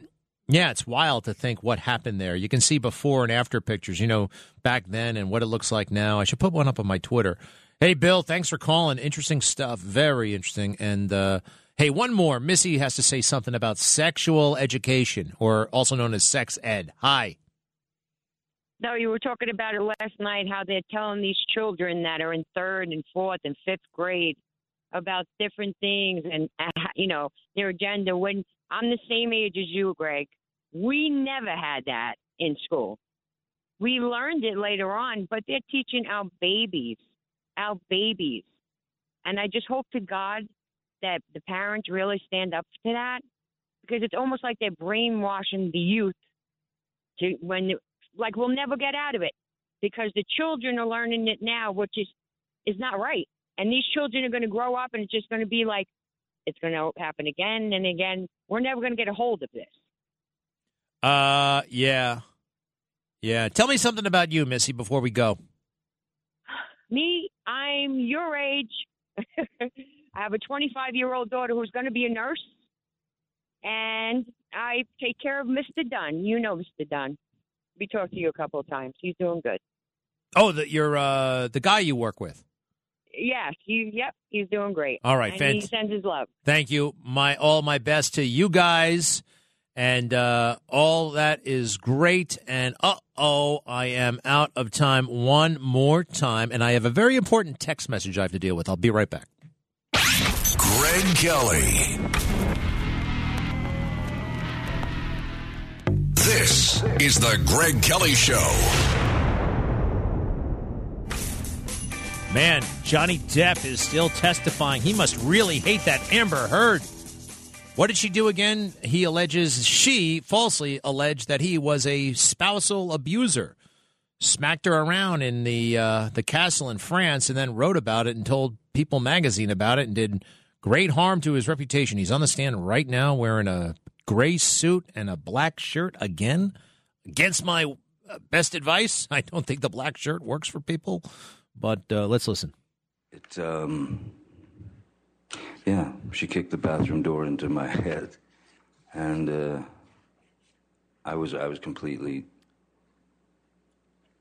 yeah, it's wild to think what happened there. You can see before and after pictures. You know, back then and what it looks like now. I should put one up on my Twitter. Hey, Bill, thanks for calling. Interesting stuff. Very interesting. And uh, hey, one more. Missy has to say something about sexual education, or also known as sex ed. Hi. No, you were talking about it last night how they're telling these children that are in third and fourth and fifth grade about different things and you know their agenda. When I'm the same age as you, Greg, we never had that in school. We learned it later on, but they're teaching our babies, our babies, and I just hope to God that the parents really stand up to that because it's almost like they're brainwashing the youth to when like we'll never get out of it because the children are learning it now, which is is not right. And these children are going to grow up, and it's just going to be like it's going to happen again and again. We're never going to get a hold of this. Uh, yeah, yeah. Tell me something about you, Missy, before we go. Me, I'm your age. [laughs] I have a 25 year old daughter who's going to be a nurse, and I take care of Mr. Dunn. You know Mr. Dunn. We talked to you a couple of times. He's doing good. Oh, the, you're uh, the guy you work with. Yes, he, yep, he's doing great. All right, and he sends his love. Thank you. My all my best to you guys, and uh, all that is great. And uh oh, I am out of time one more time, and I have a very important text message I have to deal with. I'll be right back. Greg Kelly. This is the Greg Kelly Show. Man, Johnny Depp is still testifying. He must really hate that Amber Heard. What did she do again? He alleges she falsely alleged that he was a spousal abuser, smacked her around in the uh, the castle in France, and then wrote about it and told People magazine about it and did great harm to his reputation. He's on the stand right now wearing a gray suit and a black shirt again. Against my uh, best advice, [laughs] I don't think the black shirt works for people. But uh, let's listen. It, um, yeah, she kicked the bathroom door into my [laughs] head, and uh, I was I was completely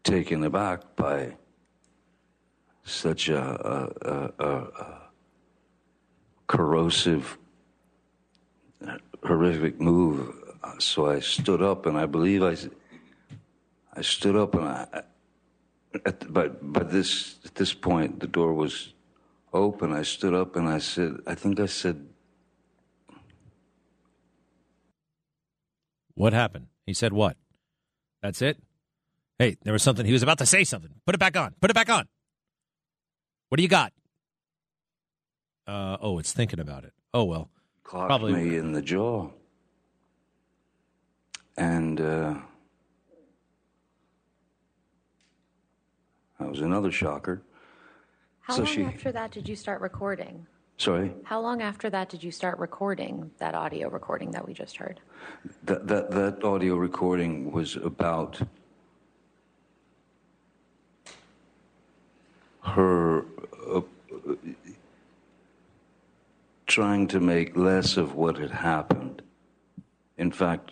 taken aback by such a, a, a, a, a corrosive, horrific move. So I stood up, and I believe I, I stood up, and I, at but this at this point the door was open. I stood up and I said, I think I said, What happened? He said what? That's it. Hey, there was something. He was about to say something. Put it back on. Put it back on. What do you got? Uh, oh, it's thinking about it. Oh well, Clocked probably. me in the jaw. And uh, that was another shocker. How so long she, after that did you start recording? sorry, How long after that did you start recording that audio recording that we just heard? that, that, that audio recording was about her uh, trying to make less of what had happened. In fact,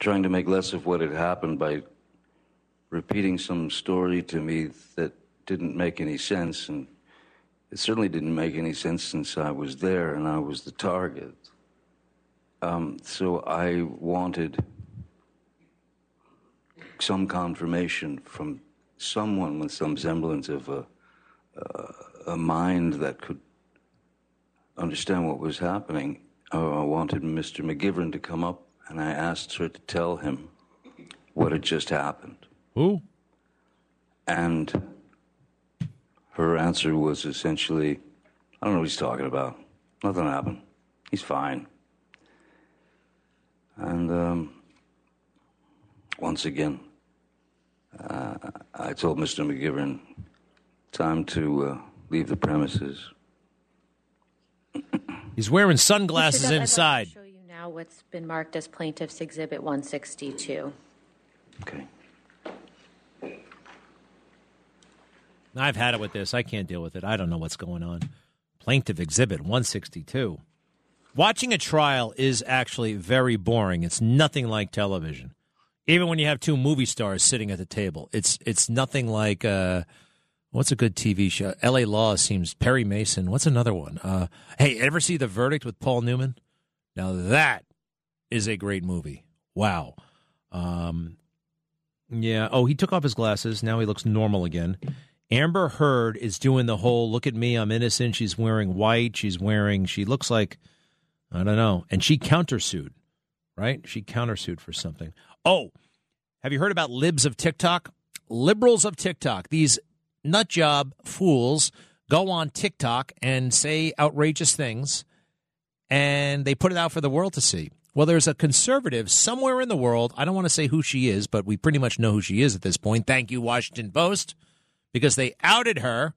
trying to make less of what had happened by repeating some story to me that didn't make any sense. And it certainly didn't make any sense since I was there and I was the target. Um, so I wanted some confirmation from someone with some semblance of a, a mind that could understand what was happening. Uh, I wanted Mr. McGivern to come up, and I asked her to tell him what had just happened. Who? And her answer was essentially, I don't know what he's talking about. Nothing happened. He's fine. And um, once again, uh, I told Mr. McGivern, time to uh, leave the premises. He's wearing sunglasses Mr. Depp, I'd like to inside. show you now what's been marked as Plaintiff's Exhibit 162. Okay. I've had it with this. I can't deal with it. I don't know what's going on. Plaintiff Exhibit 162. Watching a trial is actually very boring. It's nothing like television. Even when you have two movie stars sitting at the table, it's it's nothing like uh, what's a good TV show? L.A. Law seems Perry Mason. What's another one? Uh, hey, ever see The Verdict with Paul Newman? Now that is a great movie. Wow. Um, yeah. Oh, he took off his glasses. Now he looks normal again. Amber Heard is doing the whole look at me, I'm innocent. She's wearing white. She's wearing, she looks like, I don't know. And she countersued, right? She countersued for something. Oh, have you heard about libs of TikTok? Liberals of TikTok. These nut job fools go on TikTok and say outrageous things and they put it out for the world to see. Well, there's a conservative somewhere in the world. I don't want to say who she is, but we pretty much know who she is at this point. Thank you, Washington Post because they outed her.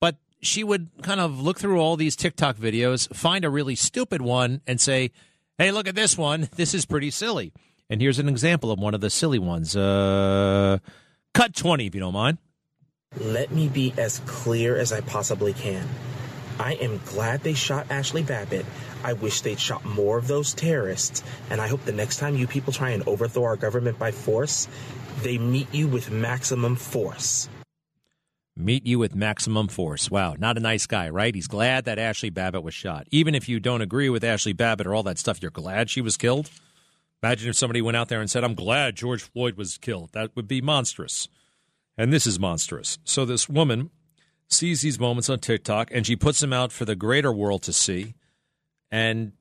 But she would kind of look through all these TikTok videos, find a really stupid one, and say, hey, look at this one. This is pretty silly. And here's an example of one of the silly ones. Uh, cut 20, if you don't mind. Let me be as clear as I possibly can. I am glad they shot Ashley Babbitt. I wish they'd shot more of those terrorists. And I hope the next time you people try and overthrow our government by force, they meet you with maximum force. Meet you with maximum force. Wow, not a nice guy, right? He's glad that Ashley Babbitt was shot. Even if you don't agree with Ashley Babbitt or all that stuff, you're glad she was killed? Imagine if somebody went out there and said, I'm glad George Floyd was killed. That would be monstrous. And this is monstrous. So this woman sees these moments on TikTok and she puts them out for the greater world to see. And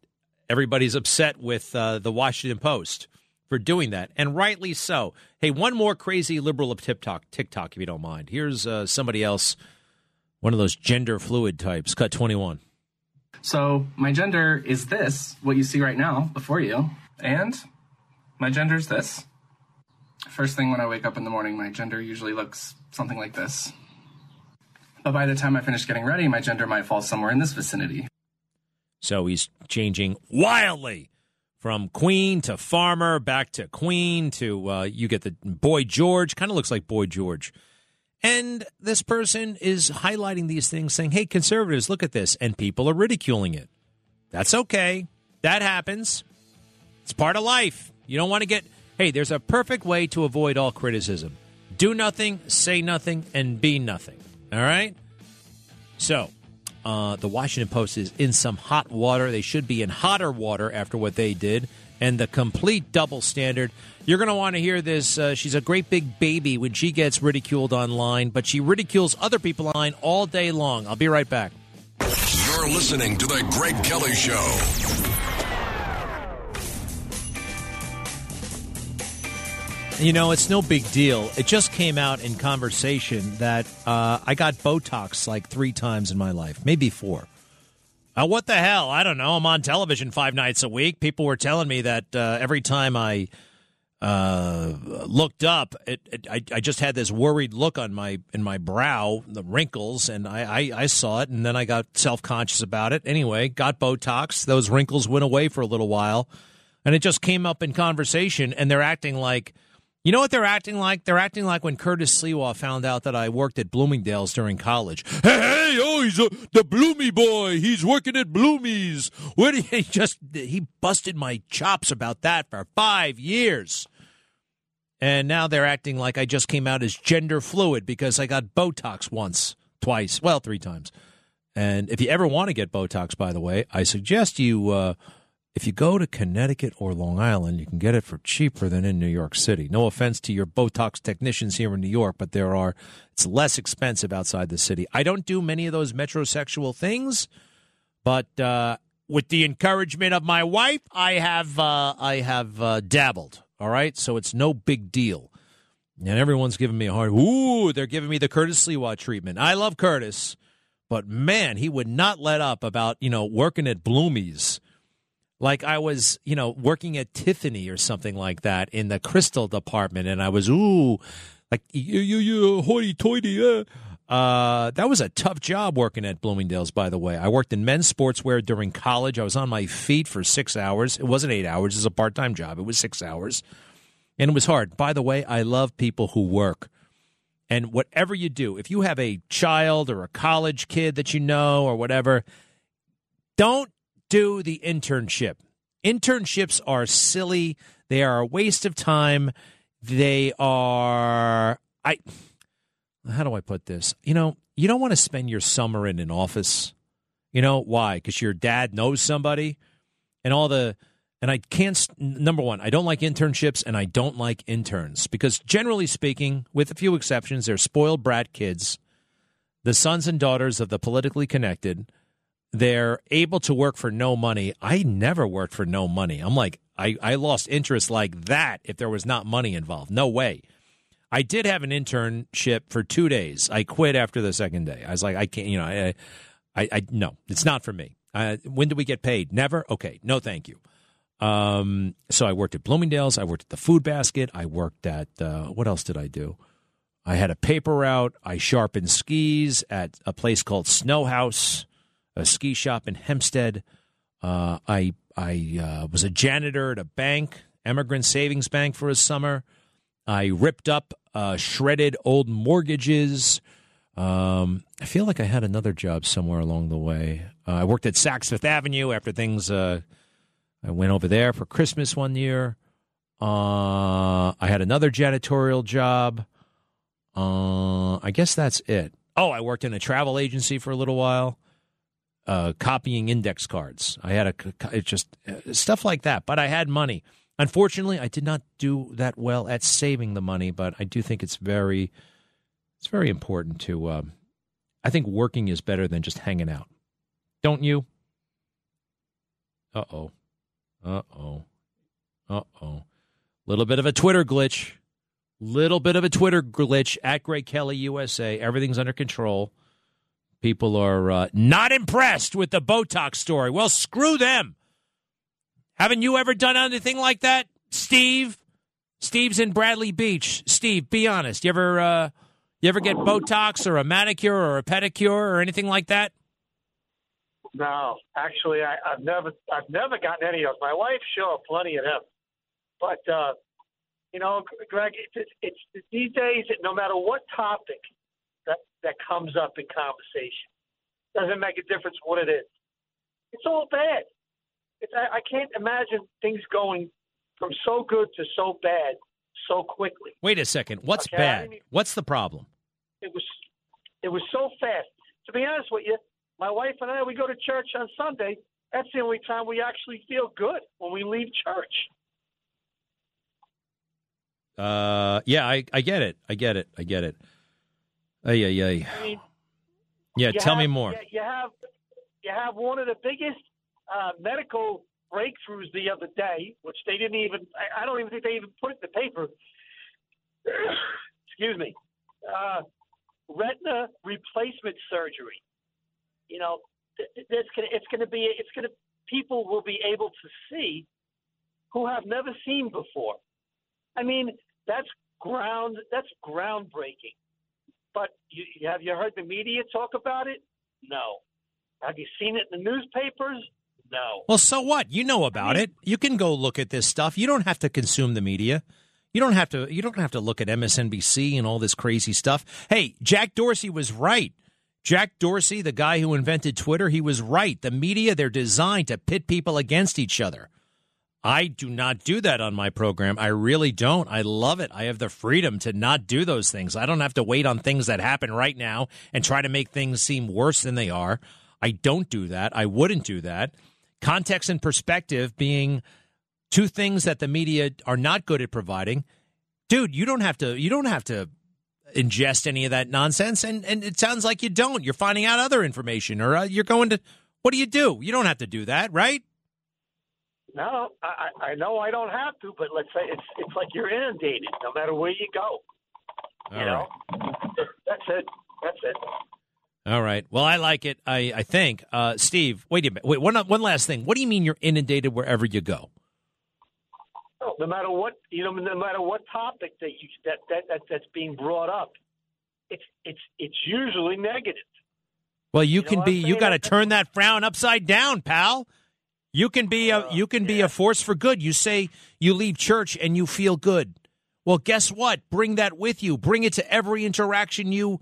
everybody's upset with uh, the Washington Post for doing that, and rightly so. Hey, one more crazy liberal of TikTok, TikTok, if you don't mind. Here's uh, somebody else, one of those gender fluid types. Cut 21. So my gender is this, what you see right now before you, and my gender is this. First thing when I wake up in the morning, my gender usually looks something like this. But by the time I finish getting ready, my gender might fall somewhere in this vicinity. So he's changing wildly from queen to farmer, back to queen to uh, you get the boy George. Kind of looks like boy George. And this person is highlighting these things, saying, hey, conservatives, look at this. And people are ridiculing it. That's okay. That happens. It's part of life. You don't want to get, hey, there's a perfect way to avoid all criticism do nothing, say nothing, and be nothing. All right? So, uh, the Washington Post is in some hot water. They should be in hotter water after what they did. And the complete double standard. You're going to want to hear this. Uh, she's a great big baby when she gets ridiculed online, but she ridicules other people online all day long. I'll be right back. You're listening to The Greg Kelly Show. You know, it's no big deal. It just came out in conversation that uh, I got Botox like three times in my life, maybe four. Uh, what the hell? I don't know. I'm on television five nights a week. People were telling me that uh, every time I uh, looked up, it, it, I, I just had this worried look on my in my brow, the wrinkles, and I, I, I saw it, and then I got self conscious about it. Anyway, got Botox. Those wrinkles went away for a little while, and it just came up in conversation, and they're acting like. You know what they're acting like? They're acting like when Curtis Sliwa found out that I worked at Bloomingdale's during college. Hey, hey oh, he's a, the Bloomy boy. He's working at Bloomy's. What he [laughs] just he busted my chops about that for five years. And now they're acting like I just came out as gender fluid because I got Botox once, twice, well, three times. And if you ever want to get Botox, by the way, I suggest you uh, if you go to Connecticut or Long Island, you can get it for cheaper than in New York City. No offense to your Botox technicians here in New York, but there are it's less expensive outside the city. I don't do many of those metrosexual things, but uh, with the encouragement of my wife, I have uh, I have uh, dabbled. All right, so it's no big deal. And everyone's giving me a hard. Ooh, they're giving me the Curtis Sliwa treatment. I love Curtis, but man, he would not let up about you know working at Bloomy's like I was, you know, working at Tiffany or something like that in the crystal department, and I was ooh, like you, you, you, hoity-toity. Uh. Uh, that was a tough job working at Bloomingdale's. By the way, I worked in men's sportswear during college. I was on my feet for six hours. It wasn't eight hours; it was a part-time job. It was six hours, and it was hard. By the way, I love people who work. And whatever you do, if you have a child or a college kid that you know or whatever, don't do the internship. Internships are silly. They are a waste of time. They are I how do I put this? You know, you don't want to spend your summer in an office. You know why? Cuz your dad knows somebody and all the and I can't number 1, I don't like internships and I don't like interns because generally speaking, with a few exceptions, they're spoiled brat kids, the sons and daughters of the politically connected they're able to work for no money. I never worked for no money. I'm like, I, I lost interest like that if there was not money involved. No way. I did have an internship for two days. I quit after the second day. I was like, I can't, you know, I, I, I no, it's not for me. Uh, when do we get paid? Never. Okay, no, thank you. Um, so I worked at Bloomingdale's. I worked at the Food Basket. I worked at uh, what else did I do? I had a paper route. I sharpened skis at a place called Snow House a ski shop in Hempstead. Uh, I I uh, was a janitor at a bank, Emigrant Savings Bank, for a summer. I ripped up uh, shredded old mortgages. Um, I feel like I had another job somewhere along the way. Uh, I worked at Saks Fifth Avenue after things. Uh, I went over there for Christmas one year. Uh, I had another janitorial job. I guess that's it. Oh, I worked in a travel agency for a little while uh, copying index cards. I had a just uh, stuff like that. But I had money. Unfortunately, I did not do that well at saving the money. But I do think it's very it's very important to. Um, I think working is better than just hanging out. Don't you? Uh oh. Uh oh. Uh oh. Little bit of a Twitter glitch. Little bit of a Twitter glitch at Greg Kelly USA. Everything's under control. People are uh, not impressed with the Botox story. Well, screw them. Haven't you ever done anything like that, Steve? Steve's in Bradley Beach. Steve, be honest. You ever uh, you ever get Botox or a manicure or a pedicure or anything like that? No, actually, I, I've never I've never gotten any of. My wife, sure, plenty of them, but uh, you know, Greg, it's, it's, it's these days. No matter what topic, that comes up in conversation. Doesn't make a difference what it is. It's all bad. It's I, I can't imagine things going from so good to so bad so quickly. Wait a second. What's okay? bad? Mean, What's the problem? It was it was so fast. To be honest with you, my wife and I we go to church on Sunday. That's the only time we actually feel good when we leave church. Uh, yeah, I, I get it. I get it. I get it. Ay, ay, ay. I mean, yeah, tell have, me more. You have you have one of the biggest uh, medical breakthroughs the other day, which they didn't even. I, I don't even think they even put it in the paper. [coughs] excuse me, uh, retina replacement surgery. You know, th- that's gonna, it's going to be it's going to people will be able to see who have never seen before. I mean, that's ground that's groundbreaking. But you, have you heard the media talk about it? No. Have you seen it in the newspapers? No. Well, so what? You know about it. You can go look at this stuff. You don't have to consume the media. You don't have to. You don't have to look at MSNBC and all this crazy stuff. Hey, Jack Dorsey was right. Jack Dorsey, the guy who invented Twitter, he was right. The media, they're designed to pit people against each other. I do not do that on my program. I really don't. I love it. I have the freedom to not do those things. I don't have to wait on things that happen right now and try to make things seem worse than they are. I don't do that. I wouldn't do that. Context and perspective being two things that the media are not good at providing. Dude, you don't have to you don't have to ingest any of that nonsense and and it sounds like you don't. You're finding out other information or uh, you're going to what do you do? You don't have to do that, right? No, I, I know I don't have to, but let's say it's it's like you're inundated no matter where you go. All you know, that's it. That's it. All right. Well, I like it. I, I think. Uh, Steve, wait a minute. Wait, one, one last thing. What do you mean you're inundated wherever you go? No, no matter what you know, no matter what topic that you that, that, that that's being brought up, it's it's it's usually negative. Well, you, You know can be. You got to turn that frown upside down, pal. You can be a you can be a force for good. You say you leave church and you feel good. Well, guess what? Bring that with you. Bring it to every interaction you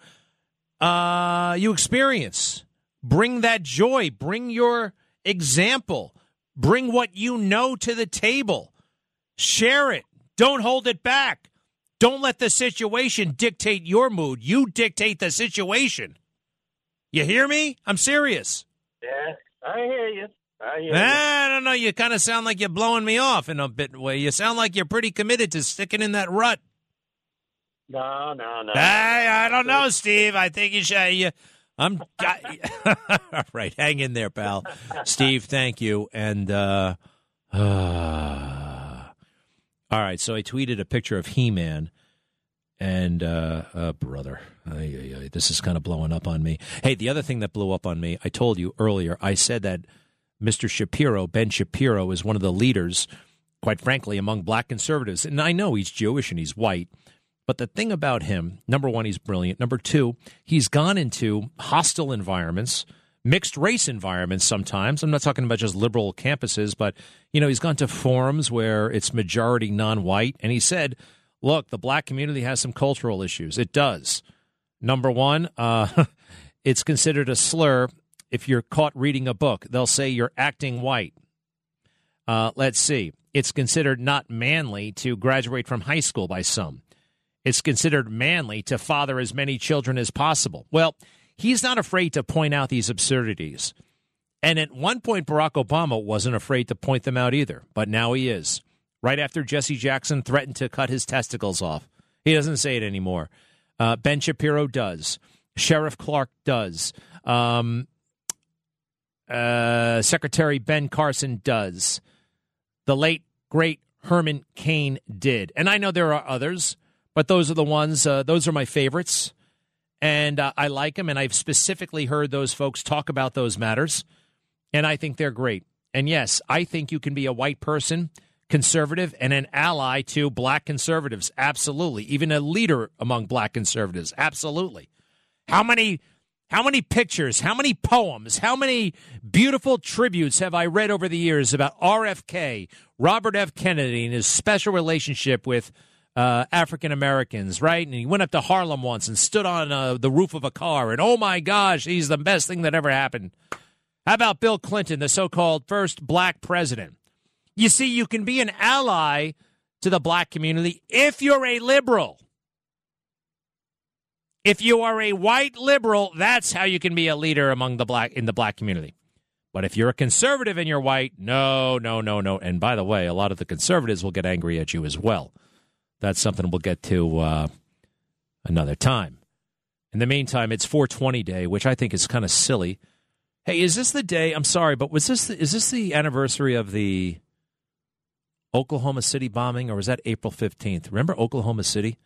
uh, you experience. Bring that joy. Bring your example. Bring what you know to the table. Share it. Don't hold it back. Don't let the situation dictate your mood. You dictate the situation. You hear me? I'm serious. Yeah, I hear you. I hear. I don't know. You kind of sound like you're blowing me off in a bit way. You sound like you're pretty committed to sticking in that rut. No, no, no. I, I don't know, [laughs] Steve. I think you should. You, I'm. [laughs] all right, hang in there, pal. Steve, thank you. And uh, uh, [sighs] all right, so I tweeted a picture of He-Man, and uh, uh, brother, ay, ay, ay, this is kind of blowing up on me. Hey, the other thing that blew up on me, I told you earlier. I said that Mr. Shapiro, Ben Shapiro, is one of the leaders, quite frankly, among black conservatives. And I know he's Jewish and he's white. But the thing about him, number one, he's brilliant. Number two, he's gone into hostile environments, mixed race environments sometimes. I'm not talking about just liberal campuses, but, you know, he's gone to forums where it's majority non white. And he said, look, the black community has some cultural issues. It does. Number one, uh, [laughs] it's considered a slur if you're caught reading a book. They'll say you're acting white. Uh, let's see. It's considered not manly to graduate from high school by some. It's considered manly to father as many children as possible. Well, he's not afraid to point out these absurdities. And at one point, Barack Obama wasn't afraid to point them out either, but now he is. Right after Jesse Jackson threatened to cut his testicles off, he doesn't say it anymore. Uh, ben Shapiro does. Sheriff Clarke does. Um, uh, Secretary Ben Carson does. The late, great Herman Cain did. And I know there are others, but those are the ones, uh, those are my favorites. And uh, I like them. And I've specifically heard those folks talk about those matters. And I think they're great. And yes, I think you can be a white person, conservative, and an ally to black conservatives. Absolutely. Even a leader among black conservatives. Absolutely. How many how many pictures, how many poems, how many beautiful tributes have I read over the years about RFK, Robert F. Kennedy, and his special relationship with uh, African Americans, right? And he went up to Harlem once and stood on uh, the roof of a car, and oh my gosh, he's the best thing that ever happened. How about Bill Clinton, the so called first black president? You see, you can be an ally to the black community if you're a liberal. If you are a white liberal, that's how you can be a leader among the black in the black community. But if you're a conservative and you're white, no, no, no, no. And by the way, a lot of the conservatives will get angry at you as well. That's something we'll get to uh, another time. In the meantime, it's 420 day, which I think is kind of silly. Hey, is this the day? I'm sorry, but was this the, is this the anniversary of the Oklahoma City bombing, or was that April 15th? Remember Oklahoma City?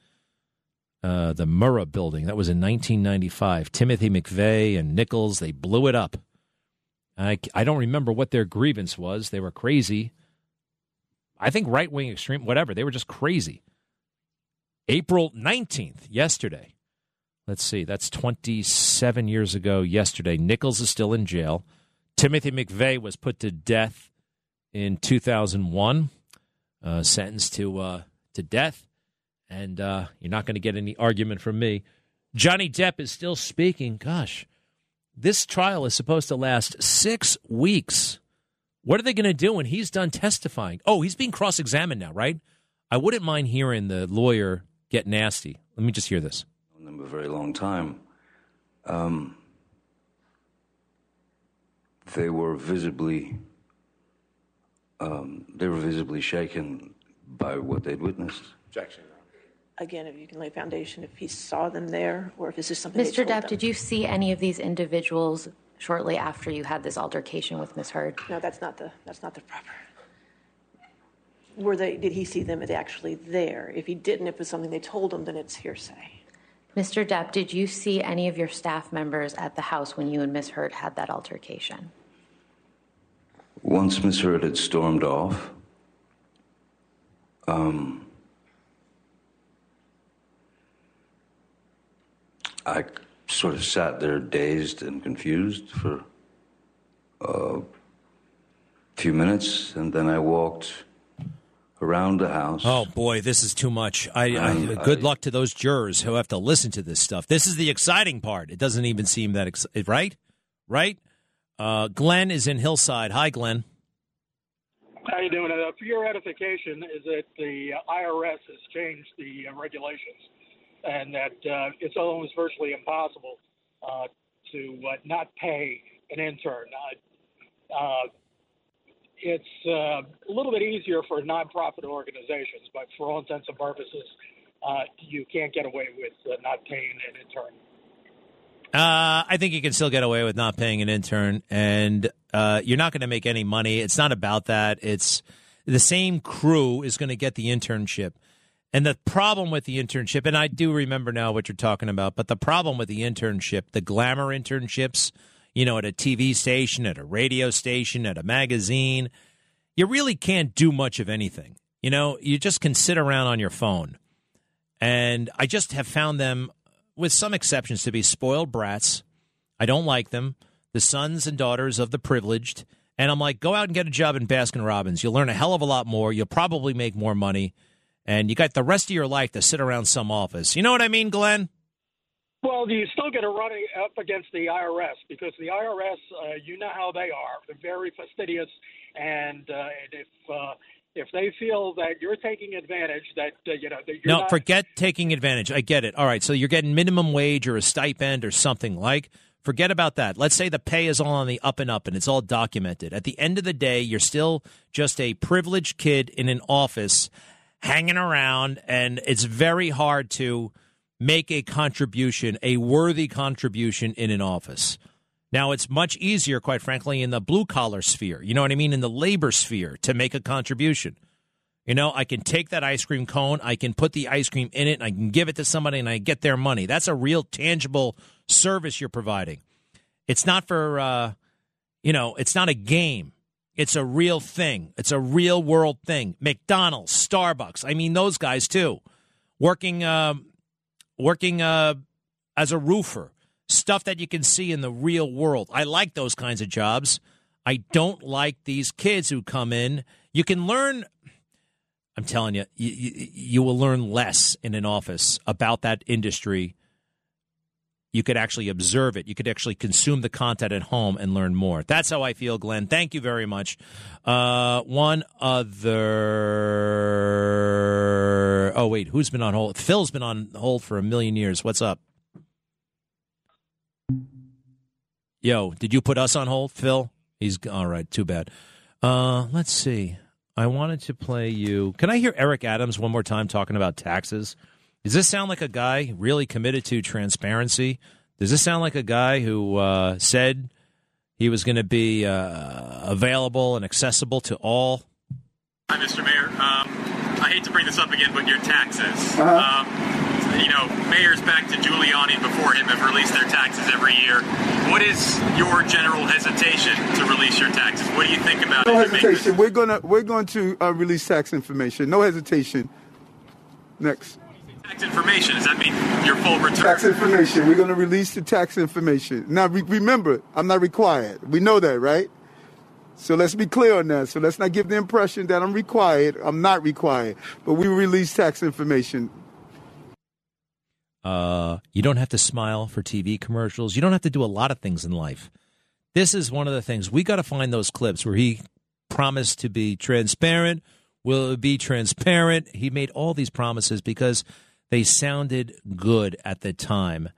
Uh, the Murrah building. That was in 1995. Timothy McVeigh and Nichols, they blew it up. I, I don't remember what their grievance was. They were crazy. I think right wing extreme, whatever. They were just crazy. April 19th, yesterday. Let's see, that's 27 years ago yesterday. Nichols is still in jail. Timothy McVeigh was put to death in 2001, uh, sentenced to, uh, to death. And uh, you're not going to get any argument from me. Johnny Depp is still speaking. Gosh, this trial is supposed to last six weeks. What are they going to do when he's done testifying? Oh, he's being cross examined now, right? I wouldn't mind hearing the lawyer get nasty. Let me just hear this. Known them a very long time. Um, they were visibly, um, they were visibly shaken by what they'd witnessed. Objection. Again, if you can lay foundation, if he saw them there, or if this is something. Mr. Depp, did you see any of these individuals shortly after you had this altercation with Miss Heard? No, that's not the that's not the proper. Were they? Did he see them as actually there? If he didn't, if it was something they told him, then it's hearsay. Mr. Depp, did you see any of your staff members at the house when you and Miss Heard had that altercation? Once Miss Heard had stormed off, um, I sort of sat there dazed and confused for a few minutes, and then I walked around the house. Oh boy, this is too much. I, I good I- luck to those jurors who have to listen to this stuff. This is the exciting part. It doesn't even seem that ex- right, right. Uh, Glenn is in Hillside. Hi, Glenn. How you doing? Uh, for your edification, is that the IRS has changed the uh, regulations, and that uh, it's almost virtually impossible uh, to uh, not pay an intern. Uh, it's uh, a little bit easier for nonprofit organizations, but for all intents and purposes, uh, you can't get away with not paying an intern. I think you can still get away with not paying an intern, and you're not going to make any money. It's not about that. It's the same crew is going to get the internship. And the problem with the internship, and I do remember now what you're talking about, but the problem with the internship, the glamour internships, you know, at a TV station, at a radio station, at a magazine, you really can't do much of anything. You know, you just can sit around on your phone. And I just have found them, with some exceptions, to be spoiled brats. I don't like them. The sons and daughters of the privileged. And I'm like, go out and get a job in Baskin Robbins. You'll learn a hell of a lot more. You'll probably make more money. And you got the rest of your life to sit around some office. You know what I mean, Glenn? Well, you still get a running up against the IRS because the IRS, uh, you know how they are. They're very fastidious, and, uh, and if uh, if they feel that you're taking advantage, that uh, you know that you're No, not, forget taking advantage. I get it. All right, so you're getting minimum wage or a stipend or something like. Forget about that. Let's say the pay is all on the up and up and it's all documented. At the end of the day, you're still just a privileged kid in an office hanging around, and it's very hard to make a contribution, a worthy contribution in an office. Now, it's much easier, quite frankly, in the blue collar sphere. You know what I mean? In the labor sphere to make a contribution. You know, I can take that ice cream cone, I can put the ice cream in it, and I can give it to somebody and I get their money. That's a real tangible service you're providing. It's not for, uh, you know, it's not a game. It's a real thing. It's a real world thing. McDonald's, Starbucks. I mean, those guys too. Working, uh, working uh, as a roofer, stuff that you can see in the real world. I like those kinds of jobs. I don't like these kids who come in. You can learn. I'm telling you, you, you, you will learn less in an office about that industry. You could actually observe it. You could actually consume the content at home and learn more. That's how I feel, Glenn. Thank you very much. Uh, one other. Oh, wait. Who's been on hold? Phil's been on hold for a million years. What's up? Yo, did you put us on hold, Phil? He's all right. Too bad. Uh, let's see. I wanted to play you. Can I hear Eric Adams one more time talking about taxes? Does this sound like a guy really committed to transparency? Does this sound like a guy who uh, said he was going to be uh, available and accessible to all? Hi, Mr. Mayor. Um, I hate to bring this up again, but your taxes. Uh-huh. Um, you know, mayors back to Giuliani before him have released their taxes every year. What is your general hesitation to release your taxes? What do you think about No it? hesitation. We're gonna we're going to uh, release tax information. No hesitation. Next. Tax information, does that mean your full return? Tax information. We're going to release the tax information. Now, re- remember, I'm not required. We know that, right? So let's be clear on that. So let's not give the impression that I'm required. I'm not required. But we release tax information. Uh, you don't have to smile for TV commercials. You don't have to do a lot of things in life. This is one of the things we got to find those clips where he promised to be transparent. Will it be transparent? He made all these promises because they sounded good at the time.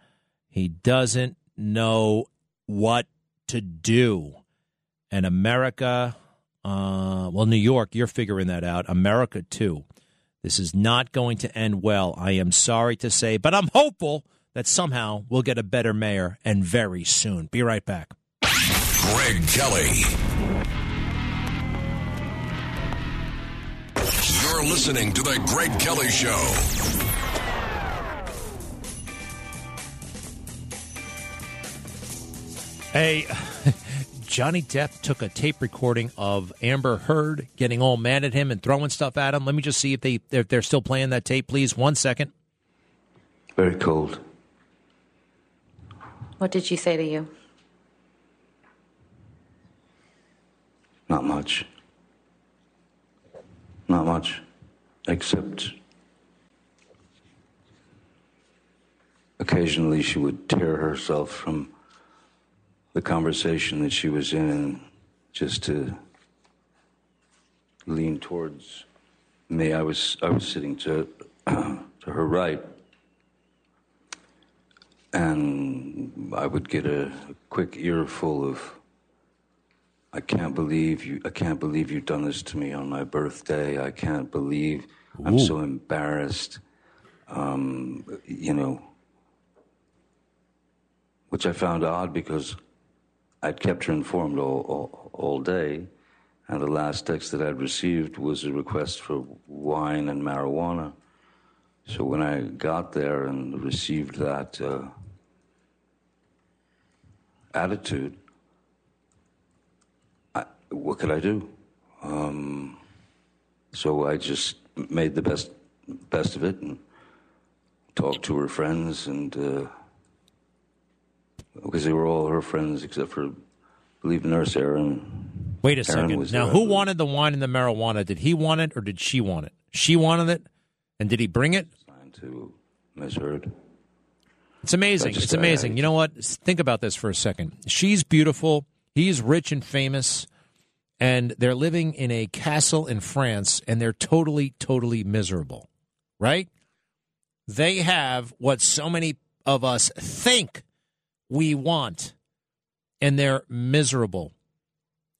He doesn't know what to do. And America, uh, well, New York, you're figuring that out. America, too. This is not going to end well. I am sorry to say, but I'm hopeful that somehow we'll get a better mayor and very soon. Be right back. Greg Kelly. You're listening to The Greg Kelly Show. Hey, [laughs] Johnny Depp took a tape recording of Amber Heard getting all mad at him and throwing stuff at him. Let me just see if they if they're still playing that tape, please. One second. Very cold. What did she say to you? Not much. Not much. Except occasionally she would tear herself from the conversation that she was in just to lean towards me. I was I was sitting to [clears throat] to her right. And I would get a quick earful of I can't believe you. I can't believe you've done this to me on my birthday. I can't believe I'm so embarrassed. Um, you know, which I found odd because I'd kept her informed all, all, all day, and the last text that I'd received was a request for wine and marijuana. So when I got there and received that uh, attitude, I, what could I do? Um, so I just made the best best of it and talked to her friends, and uh, because they were all her friends except for, I believe, Nurse Erin. Wait a Aaron second. Now, who wanted the wine and the marijuana? Did he want it or did she want it? She wanted it, and did he bring it? to Ms. Heard. It's amazing. It's amazing. You know what? Think about this for a second. She's beautiful. He's rich and famous. And they're living in a castle in France and they're totally, totally miserable, right? They have what so many of us think we want and they're miserable.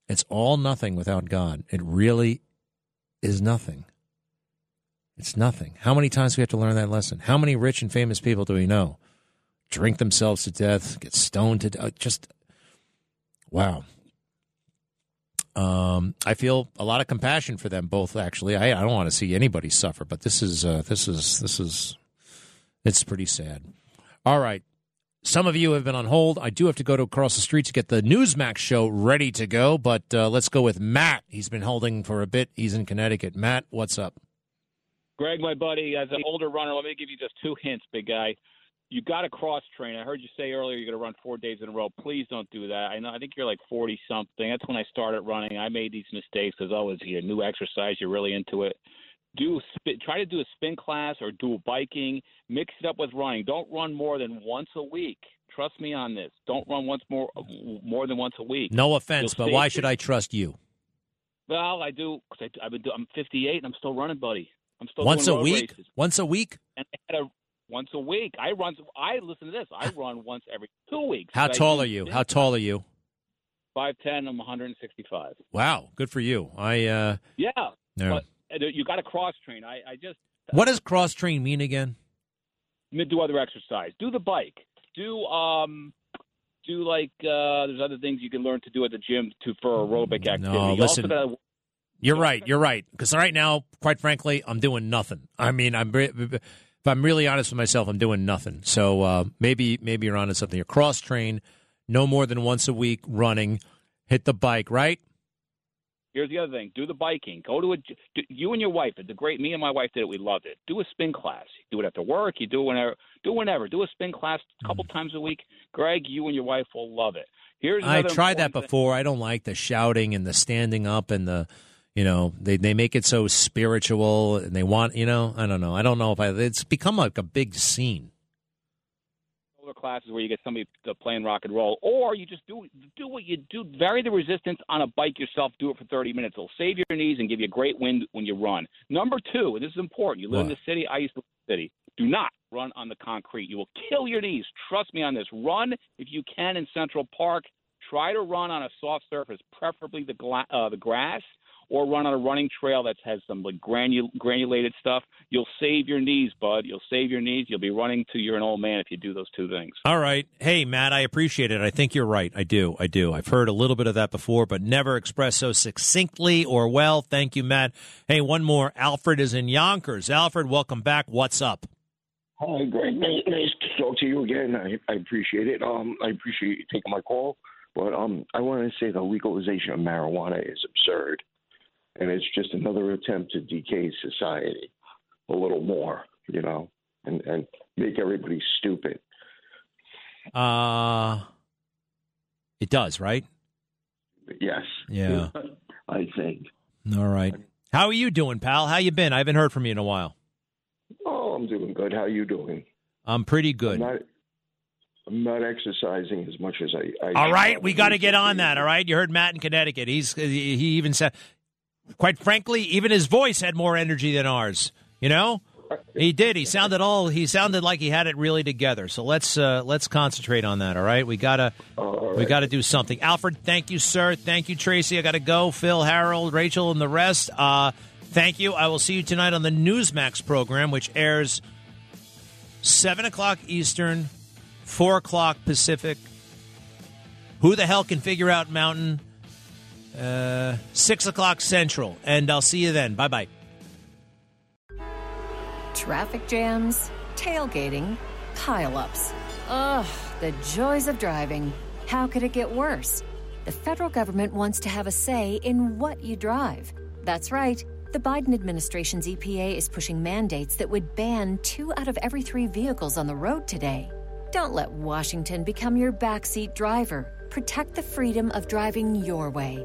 It's all nothing without God. It really is nothing. It's nothing. How many times do we have to learn that lesson? How many rich and famous people do we know? Drink themselves to death, get stoned to death. Just wow. Um, I feel a lot of compassion for them both. Actually, I, I don't want to see anybody suffer, but this is uh, this is this is it's pretty sad. All right, some of you have been on hold. I do have to go to across the street to get the Newsmax show ready to go, but uh, let's go with Matt. He's been holding for a bit. He's in Connecticut. Matt, what's up? Greg, my buddy, as an older runner, let me give you just two hints, big guy. You got to cross train. I heard you say earlier you're going to run four days in a row. Please don't do that. I know. I think you're like 40 something. That's when I started running. I made these mistakes because I was here. New exercise. You're really into it. Do spin, try to do a spin class or do biking. Mix it up with running. Don't run more than once a week. Trust me on this. Don't run once more more than once a week. No offense, You'll but why should I trust you? Well, I do because I've been. do- I'm 58 and I'm still running, buddy. I'm still Once a week? races. Once a week? and I had a once a week. I run. I listen to this. I run once every two weeks. How tall are you? How tall are you? Five ten. I'm 165. Wow, good for you. I uh Yeah, Yeah. but you got to cross train. I, I just What does cross train mean again? do other exercise. Do the bike. Do um. Do like uh, there's other things you can learn to do at the gym to for aerobic activity. No, listen. You're right. You're right. Because right now, quite frankly, I'm doing nothing. I mean, I'm if I'm really honest with myself, I'm doing nothing. So uh, maybe maybe you're onto something. You're cross train, no more than once a week running. Hit the bike, right? Here's the other thing: do the biking. Go to a. Do, you and your wife. It's a great. Me and my wife did it. We loved it. Do a spin class. You do it after work. You do it whenever. Do it whenever. Do a spin class a couple Mm. times a week. Greg, you and your wife will love it. Here's I tried that important thing. before. I don't like the shouting and the standing up and the, you know, they they make it so spiritual and they want, you know, I don't know. I don't know if I. It's become like a big scene. Classes where you get somebody to playing rock and roll, or you just do do what you do. Vary the resistance on a bike yourself. Do it for 30 minutes. It'll save your knees and give you a great wind when you run. Number two, and this is important. You live in the city. I used to live in the city. Do not run on the concrete. You will kill your knees. Trust me on this. Run if you can in Central Park. Try to run on a soft surface, preferably the gla- uh, the grass, or run on a running trail that has some like granul- granulated stuff. You'll save your knees, bud. You'll save your knees. You'll be running to you're an old man if you do those two things. All right. Hey, Matt, I appreciate it. I think you're right. I do. I do. I've heard a little bit of that before, but never expressed so succinctly or well. Thank you, Matt. Hey, one more. Alfred is in Yonkers. Alfred, welcome back. What's up? Hi, Greg. Nice, nice to talk to you again. I, I appreciate it. Um, I appreciate you taking my call. But um, I want to say the legalization of marijuana is absurd, and it's just another attempt to decay society a little more, you know, and and make everybody stupid. Uh, it does, right? Yes. Yeah. [laughs] I think. All right. How are you doing, pal? How you been? I haven't heard from you in a while. Oh, I'm doing good. How you doing? I'm pretty good. I'm not, I'm not exercising as much as I. I All right, we got to get on that. All right, you heard Matt in Connecticut. He's he even said, quite frankly, even his voice had more energy than ours. You know, he did. He sounded all. He sounded like he had it really together. So let's uh, let's concentrate on that. All right, we gotta we gotta do something. Alfred, thank you, sir. Thank you, Tracy. I got to go. Phil, Harold, Rachel, and the rest. Uh, thank you. I will see you tonight on the Newsmax program, which airs seven o'clock Eastern, four o'clock Pacific. Who the hell can figure out Mountain? Uh, six o'clock Central, and I'll see you then. Bye bye. Traffic jams, tailgating, pileups. Ugh, the joys of driving. How could it get worse? The federal government wants to have a say in what you drive. That's right. The Biden administration's EPA is pushing mandates that would ban two out of every three vehicles on the road today. Don't let Washington become your backseat driver. Protect the freedom of driving your way.